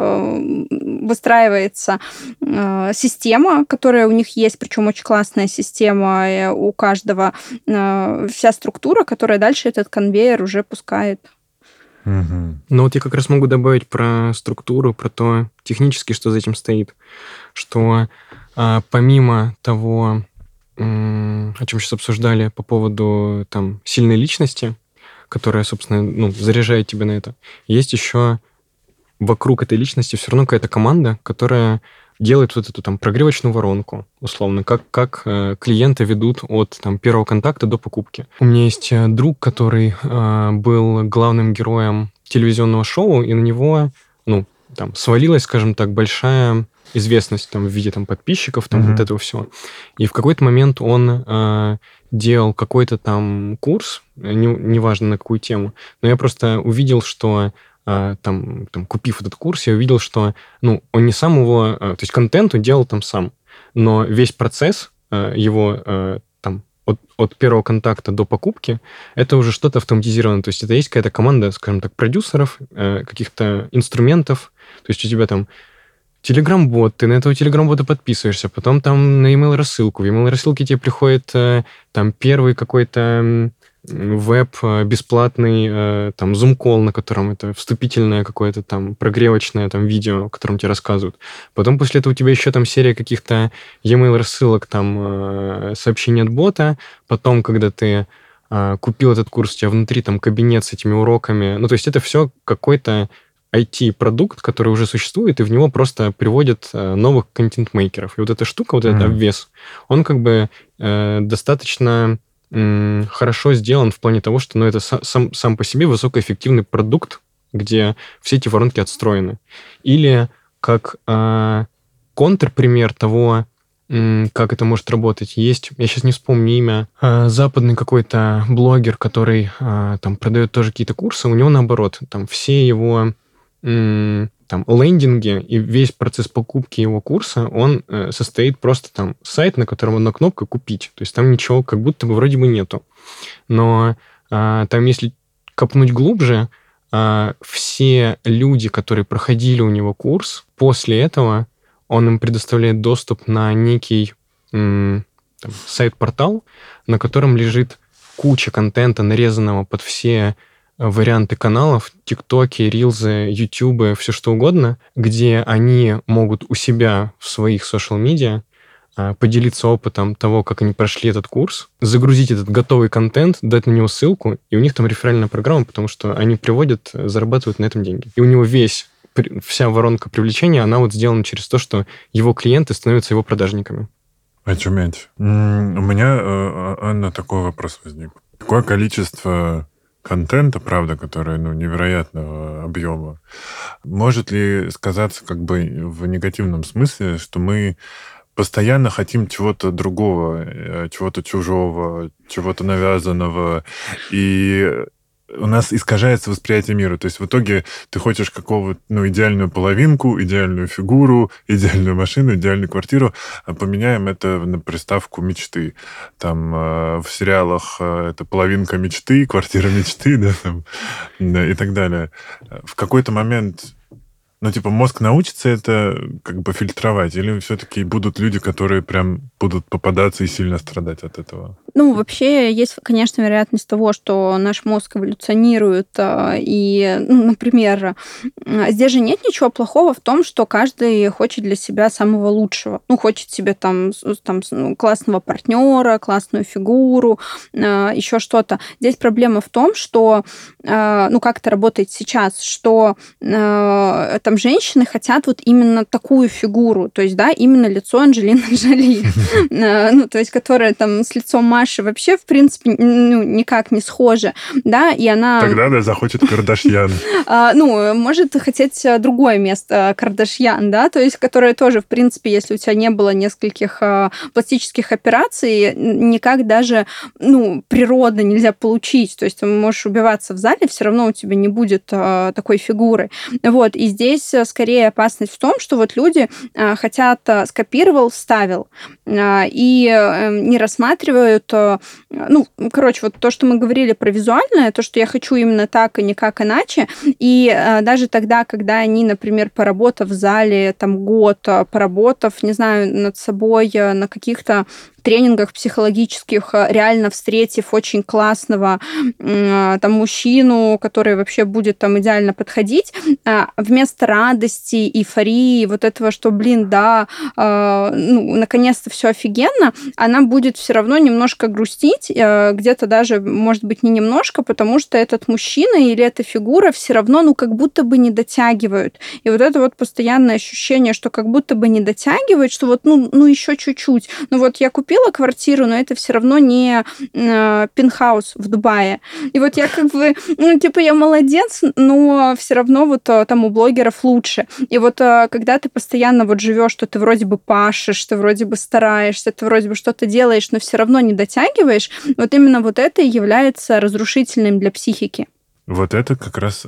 выстраивается э, система, которая у них есть, причем очень классная система э, у каждого, э, вся структура, которая дальше этот конвейер уже пускает. Угу. Ну вот я как раз могу добавить про структуру, про то технически, что за этим стоит, что а, помимо того, о чем сейчас обсуждали по поводу там сильной личности, которая, собственно, ну, заряжает тебя на это, есть еще вокруг этой личности все равно какая-то команда, которая делает вот эту там прогревочную воронку, условно, как, как э, клиента ведут от там, первого контакта до покупки. У меня есть э, друг, который э, был главным героем телевизионного шоу, и на него, ну, там, свалилась, скажем так, большая известность там в виде там подписчиков, там mm-hmm. вот этого всего. И в какой-то момент он э, делал какой-то там курс, не, неважно на какую тему, но я просто увидел, что там, там, купив этот курс, я увидел, что, ну, он не сам его, а, то есть контент он делал там сам, но весь процесс а, его там от, от первого контакта до покупки, это уже что-то автоматизировано. То есть это есть какая-то команда, скажем так, продюсеров, каких-то инструментов. То есть у тебя там Телеграм-бот, ты на этого Телеграм-бота подписываешься, потом там на email рассылку. В email рассылке тебе приходит там первый какой-то веб э, бесплатный, э, там, Zoom-кол, на котором это вступительное какое-то там прогревочное там видео, о котором тебе рассказывают. Потом после этого у тебя еще там серия каких-то e-mail рассылок, там, э, сообщений от бота. Потом, когда ты купил этот курс, у тебя внутри там кабинет с этими уроками. Ну, то есть это все какой-то IT-продукт, который уже существует, и в него просто приводят новых контент-мейкеров. И вот эта штука, вот mm-hmm. этот обвес, он как бы э, достаточно хорошо сделан в плане того, что ну, это сам, сам по себе высокоэффективный продукт, где все эти воронки отстроены. Или как э, контрпример того, как это может работать. Есть, я сейчас не вспомню имя, э, западный какой-то блогер, который э, там продает тоже какие-то курсы, у него наоборот, там все его там лендинги и весь процесс покупки его курса, он э, состоит просто там сайт, на котором одна кнопка «Купить». То есть там ничего как будто бы вроде бы нету. Но э, там, если копнуть глубже, э, все люди, которые проходили у него курс, после этого он им предоставляет доступ на некий э, сайт-портал, на котором лежит куча контента, нарезанного под все варианты каналов, тиктоки, рилзы, ютубы, все что угодно, где они могут у себя в своих социал-медиа поделиться опытом того, как они прошли этот курс, загрузить этот готовый контент, дать на него ссылку, и у них там реферальная программа, потому что они приводят, зарабатывают на этом деньги. И у него весь вся воронка привлечения, она вот сделана через то, что его клиенты становятся его продажниками. Очуметь. У меня, э, Анна, такой вопрос возник. Какое количество контента, правда, который ну, невероятного объема, может ли сказаться как бы в негативном смысле, что мы постоянно хотим чего-то другого, э, чего-то чужого, чего-то навязанного, и у нас искажается восприятие мира. То есть в итоге ты хочешь какого-то, ну, идеальную половинку, идеальную фигуру, идеальную машину, идеальную квартиру, а поменяем это на приставку мечты. Там э, в сериалах э, это половинка мечты, квартира мечты, да, там, да, и так далее. В какой-то момент ну, типа, мозг научится это как бы фильтровать? Или все-таки будут люди, которые прям будут попадаться и сильно страдать от этого? Ну, вообще, есть, конечно, вероятность того, что наш мозг эволюционирует. А, и, ну, например, здесь же нет ничего плохого в том, что каждый хочет для себя самого лучшего. Ну, хочет себе там, там ну, классного партнера, классную фигуру, а, еще что-то. Здесь проблема в том, что, а, ну, как это работает сейчас, что там там женщины хотят вот именно такую фигуру, то есть, да, именно лицо Анджелины Джоли, э, ну, то есть, которая там с лицом наши вообще, в принципе, ну, никак не схожи, да, и она... Тогда она захочет Кардашьян. А, ну, может хотеть другое место Кардашьян, да, то есть, которое тоже, в принципе, если у тебя не было нескольких пластических операций, никак даже, ну, природно нельзя получить, то есть ты можешь убиваться в зале, все равно у тебя не будет такой фигуры. Вот, и здесь скорее опасность в том, что вот люди хотят скопировал, вставил, и эм, не рассматривают, ну, короче, вот то, что мы говорили про визуальное, то, что я хочу именно так и никак иначе, и даже тогда, когда они, например, поработав в зале там год, поработав, не знаю, над собой на каких-то тренингах психологических, э, реально встретив очень классного э, там мужчину, который вообще будет там идеально подходить, э, вместо радости, эйфории, вот этого, что, блин, да, ну, наконец-то все офигенно, она будет все равно немножко грустить, где-то даже, может быть, не немножко, потому что этот мужчина или эта фигура все равно, ну, как будто бы не дотягивают. И вот это вот постоянное ощущение, что как будто бы не дотягивают, что вот, ну, ну еще чуть-чуть. Ну, вот я купила купила квартиру, но это все равно не э, пентхаус в Дубае. И вот я как бы, ну, типа, я молодец, но все равно вот э, там у блогеров лучше. И вот э, когда ты постоянно вот живешь, что ты вроде бы пашешь, ты вроде бы стараешься, ты вроде бы что-то делаешь, но все равно не дотягиваешь, вот именно вот это и является разрушительным для психики. Вот это как раз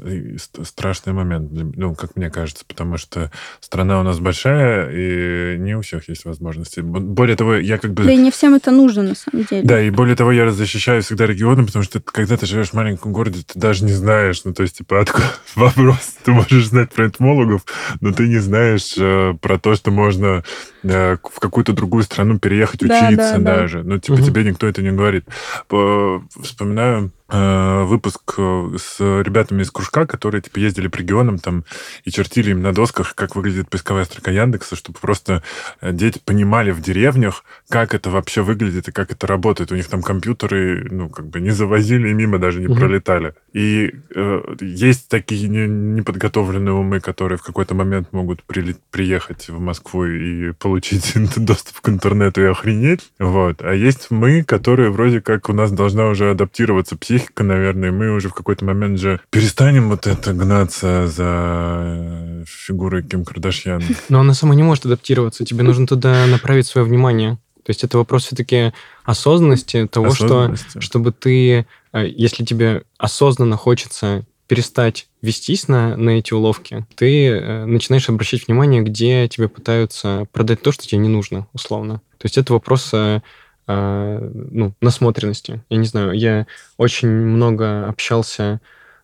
страшный момент, ну, как мне кажется, потому что страна у нас большая, и не у всех есть возможности. Более того, я как бы... Да и не всем это нужно, на самом деле. Да, и более того, я защищаю всегда регионы, потому что когда ты живешь в маленьком городе, ты даже не знаешь, ну, то есть, типа, откуда вопрос? Ты можешь знать про энтомологов, но ты не знаешь э, про то, что можно э, в какую-то другую страну переехать учиться да, да, даже. Да. Ну, типа, угу. тебе никто это не говорит. По, вспоминаю выпуск э, с ребятами из кружка, которые типа ездили по регионам там и чертили им на досках, как выглядит поисковая строка Яндекса, чтобы просто э, дети понимали в деревнях, как это вообще выглядит и как это работает. У них там компьютеры, ну, как бы не завозили и мимо даже не угу. пролетали. И э, есть такие не, неподготовленные умы, которые в какой-то момент могут при, приехать в Москву и получить доступ к интернету и охренеть. Вот. А есть мы, которые вроде как у нас должна уже адаптироваться психика психика, наверное, мы уже в какой-то момент же перестанем вот это гнаться за фигурой Ким Кардашьян. Но она сама не может адаптироваться, тебе нужно туда направить свое внимание. То есть это вопрос все-таки осознанности того, осознанности. что чтобы ты, э, если тебе осознанно хочется перестать вестись на, на эти уловки, ты э, начинаешь обращать внимание, где тебе пытаются продать то, что тебе не нужно, условно. То есть это вопрос э, ну, насмотренности. Я не знаю, я очень много общался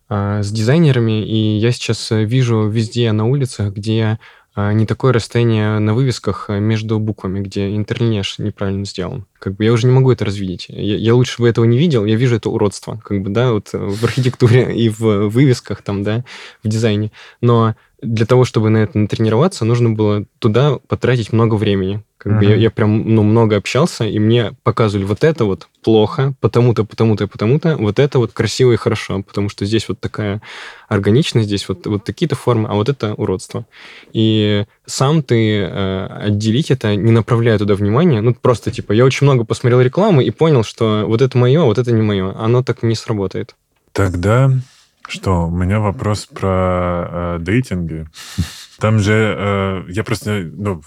а, с дизайнерами, и я сейчас вижу везде на улицах, где а, не такое расстояние на вывесках между буквами, где интерлинеж неправильно сделан. Как бы я уже не могу это развидеть. Я, я лучше бы этого не видел, я вижу это уродство, как бы, да, вот в архитектуре и в вывесках там, да, в дизайне. Но для того, чтобы на это натренироваться, нужно было туда потратить много времени. Как uh-huh. бы я, я прям ну, много общался, и мне показывали вот это вот плохо, потому-то, потому-то потому-то, вот это вот красиво и хорошо, потому что здесь вот такая органичность, здесь вот, вот такие-то формы, а вот это уродство. И сам ты э, отделить это, не направляя туда внимания, ну просто типа я очень много посмотрел рекламы и понял, что вот это мое, а вот это не мое, оно так не сработает. Тогда что, у меня вопрос про э, дейтинги. Там же э, я просто, ну,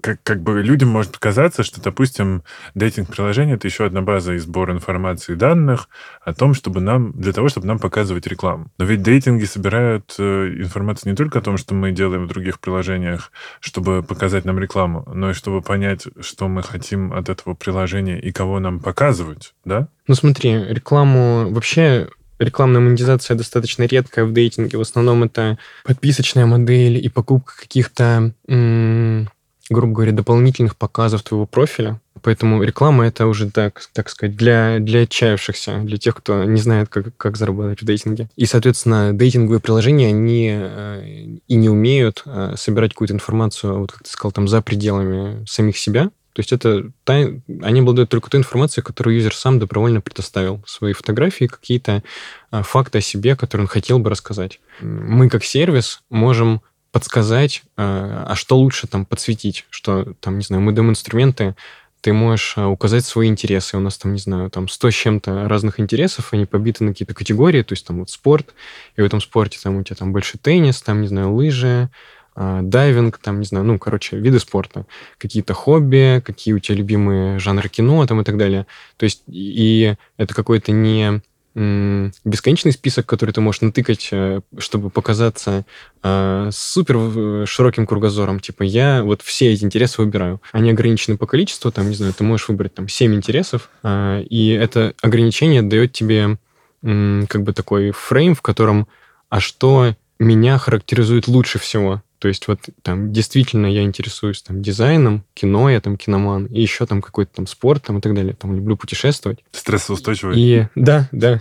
как, как бы людям может показаться, что, допустим, дейтинг-приложение это еще одна база и сбор информации и данных о том, чтобы нам, для того, чтобы нам показывать рекламу. Но ведь дейтинги собирают э, информацию не только о том, что мы делаем в других приложениях, чтобы показать нам рекламу, но и чтобы понять, что мы хотим от этого приложения и кого нам показывать, да? Ну смотри, рекламу вообще рекламная монетизация достаточно редкая в дейтинге. В основном это подписочная модель и покупка каких-то, грубо говоря, дополнительных показов твоего профиля. Поэтому реклама это уже, так, так сказать, для, для отчаявшихся, для тех, кто не знает, как, как заработать в дейтинге. И, соответственно, дейтинговые приложения, они э, и не умеют э, собирать какую-то информацию, вот как ты сказал, там, за пределами самих себя, то есть это они обладают только той информацией, которую юзер сам добровольно предоставил. Свои фотографии, какие-то а, факты о себе, которые он хотел бы рассказать. Мы как сервис можем подсказать, а, а что лучше там подсветить, что там, не знаю, мы даем инструменты ты можешь а, указать свои интересы. У нас там, не знаю, там 100 с чем-то разных интересов, они побиты на какие-то категории, то есть там вот спорт, и в этом спорте там у тебя там больше теннис, там, не знаю, лыжи, дайвинг, там, не знаю, ну, короче, виды спорта, какие-то хобби, какие у тебя любимые жанры кино там и так далее. То есть и это какой-то не бесконечный список, который ты можешь натыкать, э, чтобы показаться э, супер э, широким кругозором. Типа, я вот все эти интересы выбираю. Они ограничены по количеству, там, не знаю, ты можешь выбрать там 7 интересов, и это ограничение дает тебе как бы такой фрейм, в котором, а что меня характеризует лучше всего? То есть вот там действительно я интересуюсь там дизайном, кино, я там киноман, и еще там какой-то там спорт там и так далее. Там люблю путешествовать. Стрессоустойчивый. И да, да.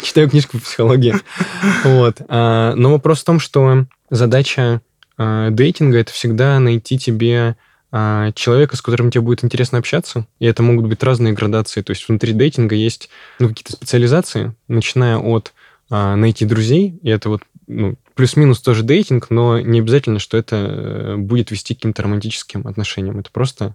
Читаю книжку по психологии. Вот. А, но вопрос в том, что задача а, дейтинга это всегда найти тебе а, человека, с которым тебе будет интересно общаться. И это могут быть разные градации. То есть внутри дейтинга есть ну, какие-то специализации, начиная от найти друзей, и это вот ну, плюс-минус тоже дейтинг, но не обязательно, что это э, будет вести к каким-то романтическим отношениям. Это просто а,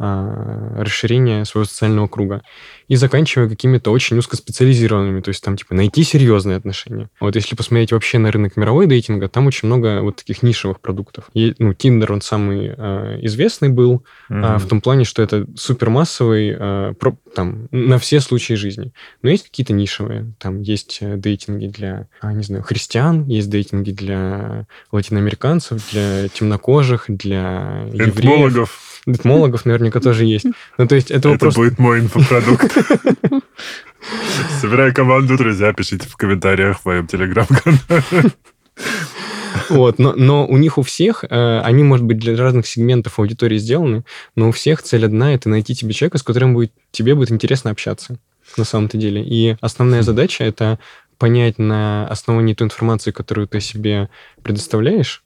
расширение своего социального круга. И заканчивая какими-то очень узкоспециализированными, то есть там типа найти серьезные отношения. Вот если посмотреть вообще на рынок мировой дейтинга, там очень много вот таких нишевых продуктов. И, ну, Tinder, он самый э, известный был mm-hmm. э, в том плане, что это супермассовый, э, про, там, на все случаи жизни. Но есть какие-то нишевые. Там есть э, дейтинги для, не знаю, христиан, есть дейтинги для латиноамериканцев, для темнокожих, для евреев. Этмологов наверняка тоже есть. Ну, то есть это, вопрос... будет мой инфопродукт. Собираю команду, друзья, пишите в комментариях в моем телеграм-канале. Вот, но, но у них у всех, э, они, может быть, для разных сегментов аудитории сделаны, но у всех цель одна – это найти тебе человека, с которым будет, тебе будет интересно общаться на самом-то деле. И основная задача – это понять на основании той информации, которую ты себе предоставляешь,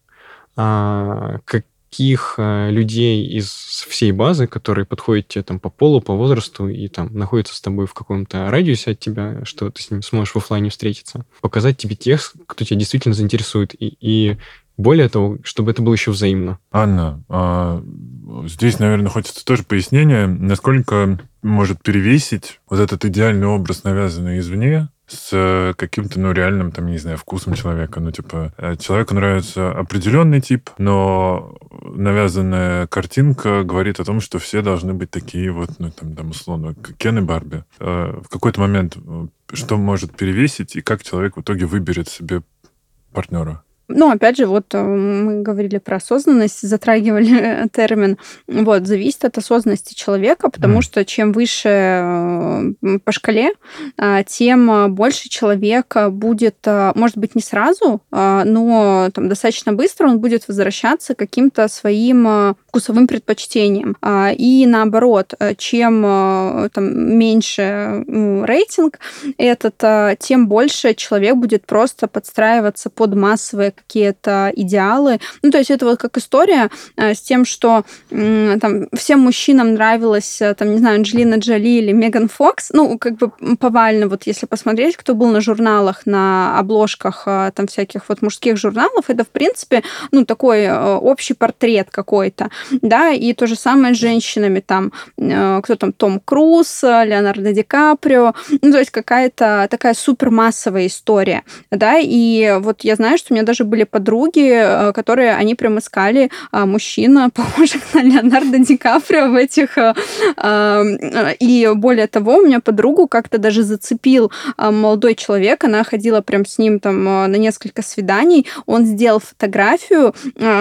а, как, таких э, людей из всей базы, которые подходят тебе там по полу, по возрасту и там находятся с тобой в каком-то радиусе от тебя, что ты с ним сможешь в офлайне встретиться, показать тебе тех, кто тебя действительно заинтересует, и, и более того, чтобы это было еще взаимно. Анна, а здесь, наверное, хочется тоже пояснения, насколько может перевесить вот этот идеальный образ, навязанный извне, с каким-то, ну, реальным, там, не знаю, вкусом человека. Ну, типа, э, человеку нравится определенный тип, но навязанная картинка говорит о том, что все должны быть такие вот, ну, там, там условно, Кен и Барби. Э, в какой-то момент э, что может перевесить, и как человек в итоге выберет себе партнера? Ну, опять же, вот э, мы говорили про осознанность, затрагивали термин. Вот, зависит от осознанности человека, потому mm. что чем выше э, по шкале, а, тем больше человек будет, э, может быть, не сразу, а, но там достаточно быстро он будет возвращаться к каким-то своим вкусовым предпочтениям. А, и наоборот, чем там, меньше рейтинг этот, тем больше человек будет просто подстраиваться под массовые какие-то идеалы. Ну, то есть это вот как история э, с тем, что там всем мужчинам нравилась, э, там, не знаю, Анджелина Джоли или Меган Фокс. Ну, как бы повально, вот если посмотреть, кто был на журналах, на обложках э, там всяких вот мужских журналов, это, в принципе, ну, такой общий портрет какой-то, да, и то же самое с женщинами, там, кто там, Том Круз, Леонардо Ди Каприо, ну, то есть какая-то такая супермассовая история, да, и вот я знаю, что у меня даже даже были подруги, э, которые, они прям искали а, мужчин, похожих на Леонардо Ди Каприо в этих... Э, э, и более того, у меня подругу как-то даже зацепил молодой человек, она ходила прям с ним там на несколько свиданий, он сделал фотографию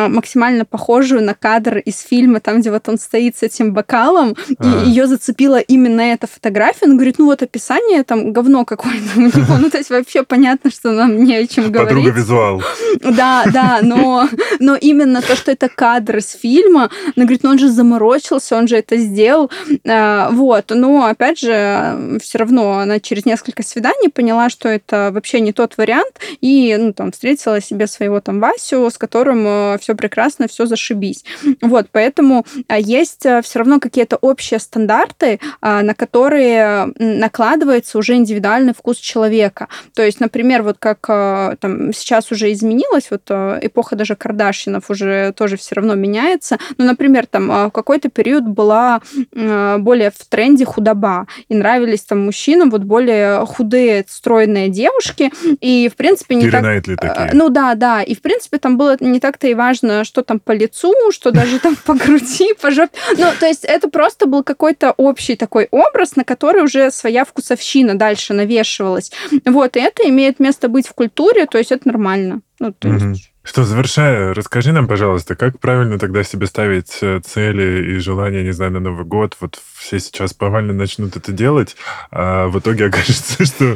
максимально похожую на кадр из фильма, там, где вот он стоит с этим бокалом, а. и ее зацепила именно эта фотография. Он говорит, ну вот описание там говно какое-то у него. Ну, то есть вообще понятно, что нам не о чем говорить. Подруга визуал. Да, да, но, но именно то, что это кадр из фильма, она говорит, ну он же заморочился, он же это сделал. А, вот, но опять же, все равно она через несколько свиданий поняла, что это вообще не тот вариант, и ну, там встретила себе своего там Васю, с которым э, все прекрасно, все зашибись. Вот, поэтому а, есть э, все равно какие-то общие стандарты, на которые накладывается уже индивидуальный вкус человека. То есть, например, вот как э, там сейчас уже изменилось, изменилось, вот э, эпоха даже Кардашинов уже тоже все равно меняется. Ну, например, там в какой-то период была более в тренде худоба, и нравились там мужчинам вот более худые, стройные девушки, и, в принципе, не так... Найтли такие. Ну да, да, и, в принципе, там было не так-то и важно, что там по лицу, что даже там по груди, по жопе. Ну, то есть это просто был какой-то общий такой образ, на который уже своя вкусовщина дальше навешивалась. Вот, и это имеет место быть в культуре, то есть это нормально. Ну, то есть... Что, завершая, расскажи нам, пожалуйста, как правильно тогда себе ставить э, цели и желания, не знаю, на Новый год? Вот все сейчас повально начнут это делать, а в итоге окажется, что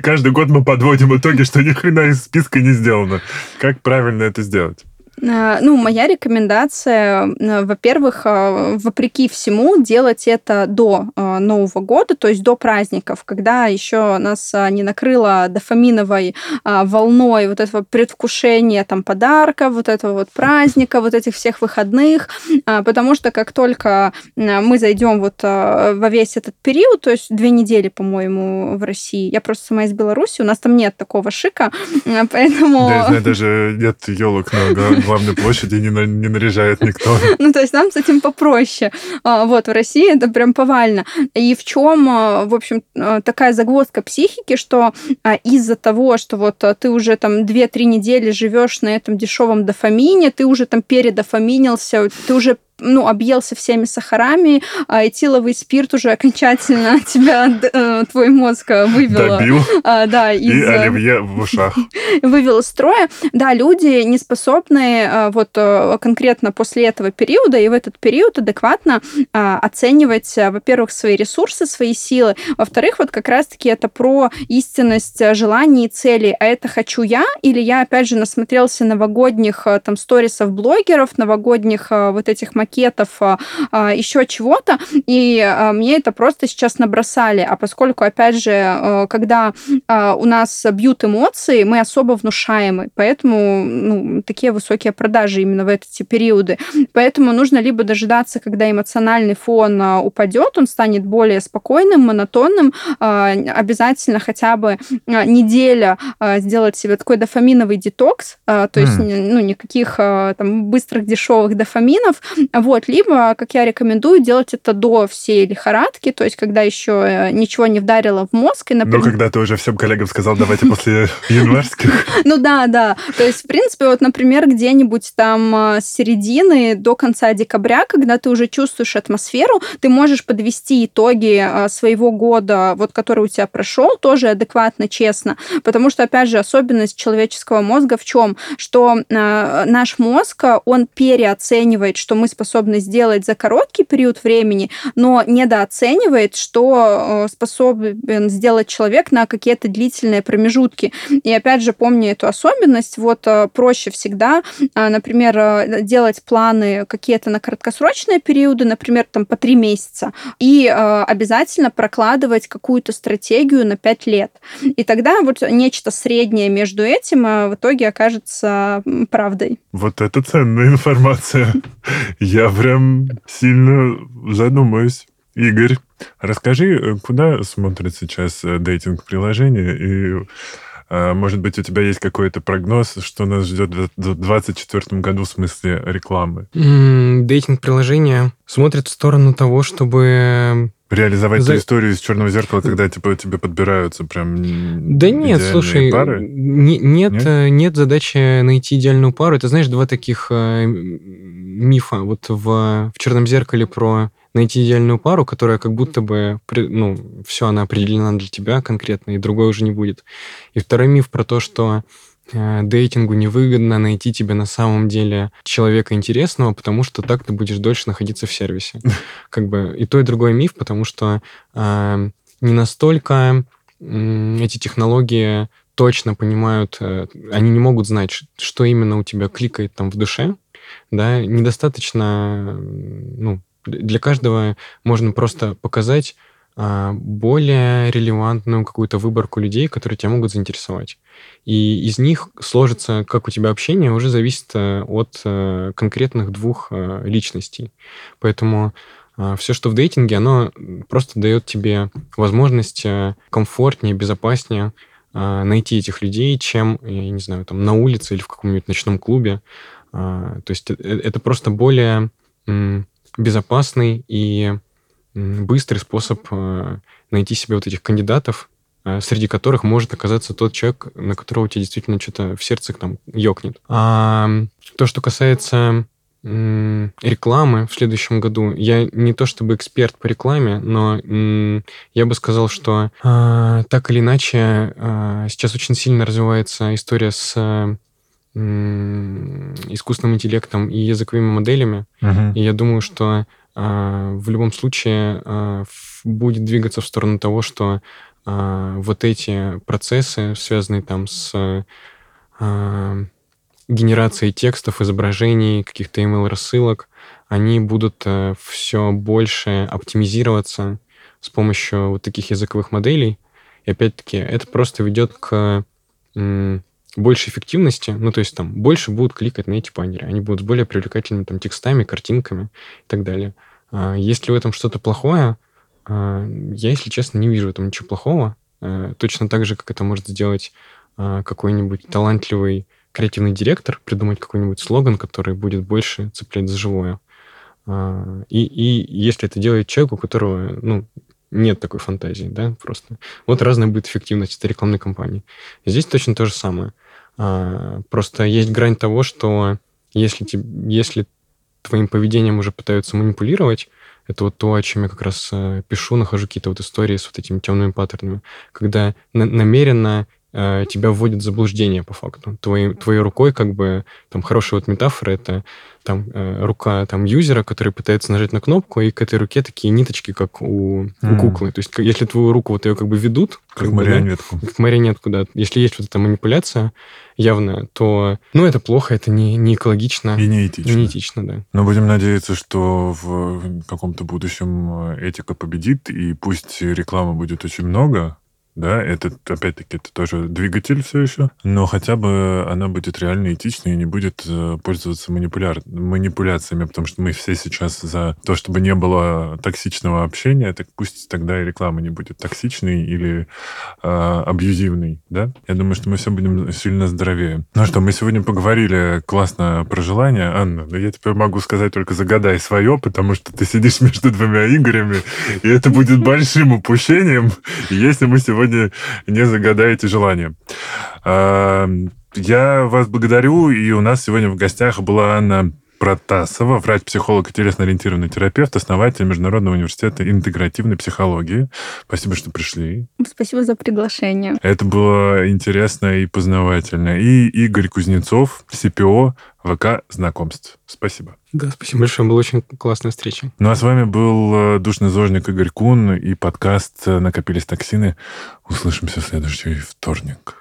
каждый год мы подводим итоги, что ни хрена из списка не сделано. Как правильно это сделать? А, Ну, моя рекомендация, э, во-первых, э, вопреки всему, делать это до э, Нового года, то есть до праздников, когда еще нас не накрыло дофаминовой волной вот этого предвкушения там подарка, вот этого вот праздника, вот этих всех выходных, потому что как только э, мы зайдем вот э, во весь этот период, то есть две недели, по-моему, в России, я просто сама из Беларуси, у нас там нет такого шика, э, поэтому... Даже нет елок на главной площади, не, на- не наряжает никто. Ну, то есть нам с этим попроще. А, Вот, в России это прям повально. И в чем, в общем, а, такая загвоздка психики, что а, из-за того, что вот а, ты уже там 2-3 недели живешь на этом дешевом дофамине, ты уже там передофаминился, ты уже ну, объелся всеми сахарами, а этиловый спирт уже окончательно тебя, э, твой мозг э, вывел. Добил. а, Да, И из... э, оливье в ушах. вывел из строя. Да, люди не способны вот конкретно после этого периода и в этот период адекватно оценивать, во-первых, свои ресурсы, свои силы, во-вторых, вот как раз-таки это про истинность желаний и целей. А это хочу я или я, опять же, насмотрелся новогодних там сторисов блогеров, новогодних вот этих макетов, еще чего-то, и а, мне это просто сейчас набросали. А поскольку, опять же, когда а, у нас бьют эмоции, мы особо внушаемы, поэтому ну, такие высокие продажи именно в эти периоды. Поэтому нужно либо дожидаться, когда эмоциональный фон а, упадет, он станет более спокойным, монотонным, а, обязательно хотя бы а, неделя а, сделать себе такой дофаминовый детокс, а, то есть М. н- ну, никаких а, там быстрых дешевых дофаминов, вот, либо, как я рекомендую, делать это до всей лихорадки, то есть когда еще э, ничего не вдарило в мозг, и, Ну, например... когда ты уже всем коллегам сказал, давайте после январских. Ну да, да. То есть, в принципе, вот, например, где-нибудь там а, с середины до конца декабря, когда ты уже чувствуешь атмосферу, ты можешь подвести итоги а, своего года, вот который у тебя прошел, тоже адекватно, честно. Потому что, опять же, особенность человеческого мозга в чем? Что наш мозг, он переоценивает, что мы способны сделать за короткий период времени, но недооценивает, что э, способен сделать человек на какие-то длительные промежутки. И опять же, помня эту особенность, вот э, проще всегда, а, например, э, делать планы какие-то на краткосрочные периоды, например, там по три месяца, и э, обязательно прокладывать какую-то стратегию на пять лет. И тогда вот нечто среднее между этим э, в итоге окажется правдой. Вот это ценная информация. Я прям сильно задумаюсь. Игорь, расскажи, э, куда смотрит сейчас э, дейтинг-приложение и э, может быть, у тебя есть какой-то прогноз, что нас ждет в 2024 году в смысле рекламы? Дейтинг-приложения смотрят в сторону того, чтобы... Реализовать За- историю из черного зеркала, когда типа тебе подбираются прям Да нет, слушай, пары? не- нет, Нет? э, нет задачи найти идеальную пару. Это, знаешь, два таких э, мифа. Вот в, в «Черном зеркале» про найти идеальную пару, которая как будто бы, ну, все, она определена для тебя конкретно, и другой уже не будет. И второй миф про то, что дейтингу невыгодно найти тебе на самом деле человека интересного, потому что так ты будешь дольше находиться в сервисе. Как бы и то, и другой миф, потому что э, не настолько м, эти технологии точно понимают, э, они не могут знать, что именно у тебя кликает там в душе, да, недостаточно, ну, для каждого можно просто показать более релевантную какую-то выборку людей, которые тебя могут заинтересовать. И из них сложится, как у тебя общение, уже зависит э, от э, конкретных двух э, личностей. Поэтому все, что в дейтинге, оно просто дает тебе возможность комфортнее, безопаснее а, найти этих людей, чем, я не знаю, там на улице или в каком-нибудь ночном клубе. А, то есть это просто более безопасный и быстрый способ а, найти себе вот этих кандидатов, среди которых может оказаться тот человек, на которого у тебя действительно что-то в сердце там ёкнет. А то, что касается рекламы в следующем году. Я не то чтобы эксперт по рекламе, но я бы сказал, что э, так или иначе э, сейчас очень сильно развивается история с э, искусственным интеллектом и языковыми моделями. Uh-huh. И я думаю, что э, в любом случае э, будет двигаться в сторону того, что э, вот эти процессы, связанные там с генерацией текстов, изображений, каких-то email-рассылок, они будут э, все больше оптимизироваться с помощью вот таких языковых моделей. И опять-таки это просто ведет к м, большей эффективности, ну, то есть там больше будут кликать на эти баннеры, они будут с более привлекательными там текстами, картинками и так далее. А, есть ли в этом что-то плохое? А, я, если честно, не вижу в этом ничего плохого. А, точно так же, как это может сделать а, какой-нибудь талантливый креативный директор придумать какой-нибудь слоган, который будет больше цеплять за живое. И, и если это делает человек, у которого ну, нет такой фантазии, да, просто. Вот разная будет эффективность этой рекламной кампании. Здесь точно то же самое. А, просто есть грань того, что если, если твоим поведением уже пытаются манипулировать, это вот то, о чем я как раз э, пишу, нахожу какие-то вот истории с вот этими темными паттернами, когда намеренно Э, тебя вводит в заблуждение по факту. Твоей, твоей рукой, как бы, там хорошая вот метафора, это там э, рука там юзера, который пытается нажать на кнопку, и к этой руке такие ниточки, как у, mm. у куклы. То есть если твою руку вот ее как бы ведут... Как, как марионетку. да, как марионетку, да. Если есть вот эта манипуляция явная, то, ну, это плохо, это не, не экологично. И не этично. Не этично, да. Но будем надеяться, что в каком-то будущем э, этика победит, и пусть рекламы будет очень много, да, это, опять-таки, это тоже двигатель все еще, но хотя бы она будет реально этичной и не будет э, пользоваться манипуляр... манипуляциями, потому что мы все сейчас за то, чтобы не было токсичного общения, так пусть тогда и реклама не будет токсичной или э, абьюзивной, да? Я думаю, что мы все будем сильно здоровее. Ну что, мы сегодня поговорили классно про желание. Анна, но я теперь могу сказать только загадай свое, потому что ты сидишь между двумя Игорями, и это будет большим упущением, если мы сегодня сегодня не загадаете желание. Я вас благодарю, и у нас сегодня в гостях была Анна Протасова, врач-психолог и телесно-ориентированный терапевт, основатель Международного университета интегративной психологии. Спасибо, что пришли. Спасибо за приглашение. Это было интересно и познавательно. И Игорь Кузнецов, СПО ВК знакомств. Спасибо. Да, спасибо большое. Была очень классная встреча. Ну а с вами был э, душный зожник Игорь Кун и подкаст «Накопились токсины». Услышимся в следующий вторник.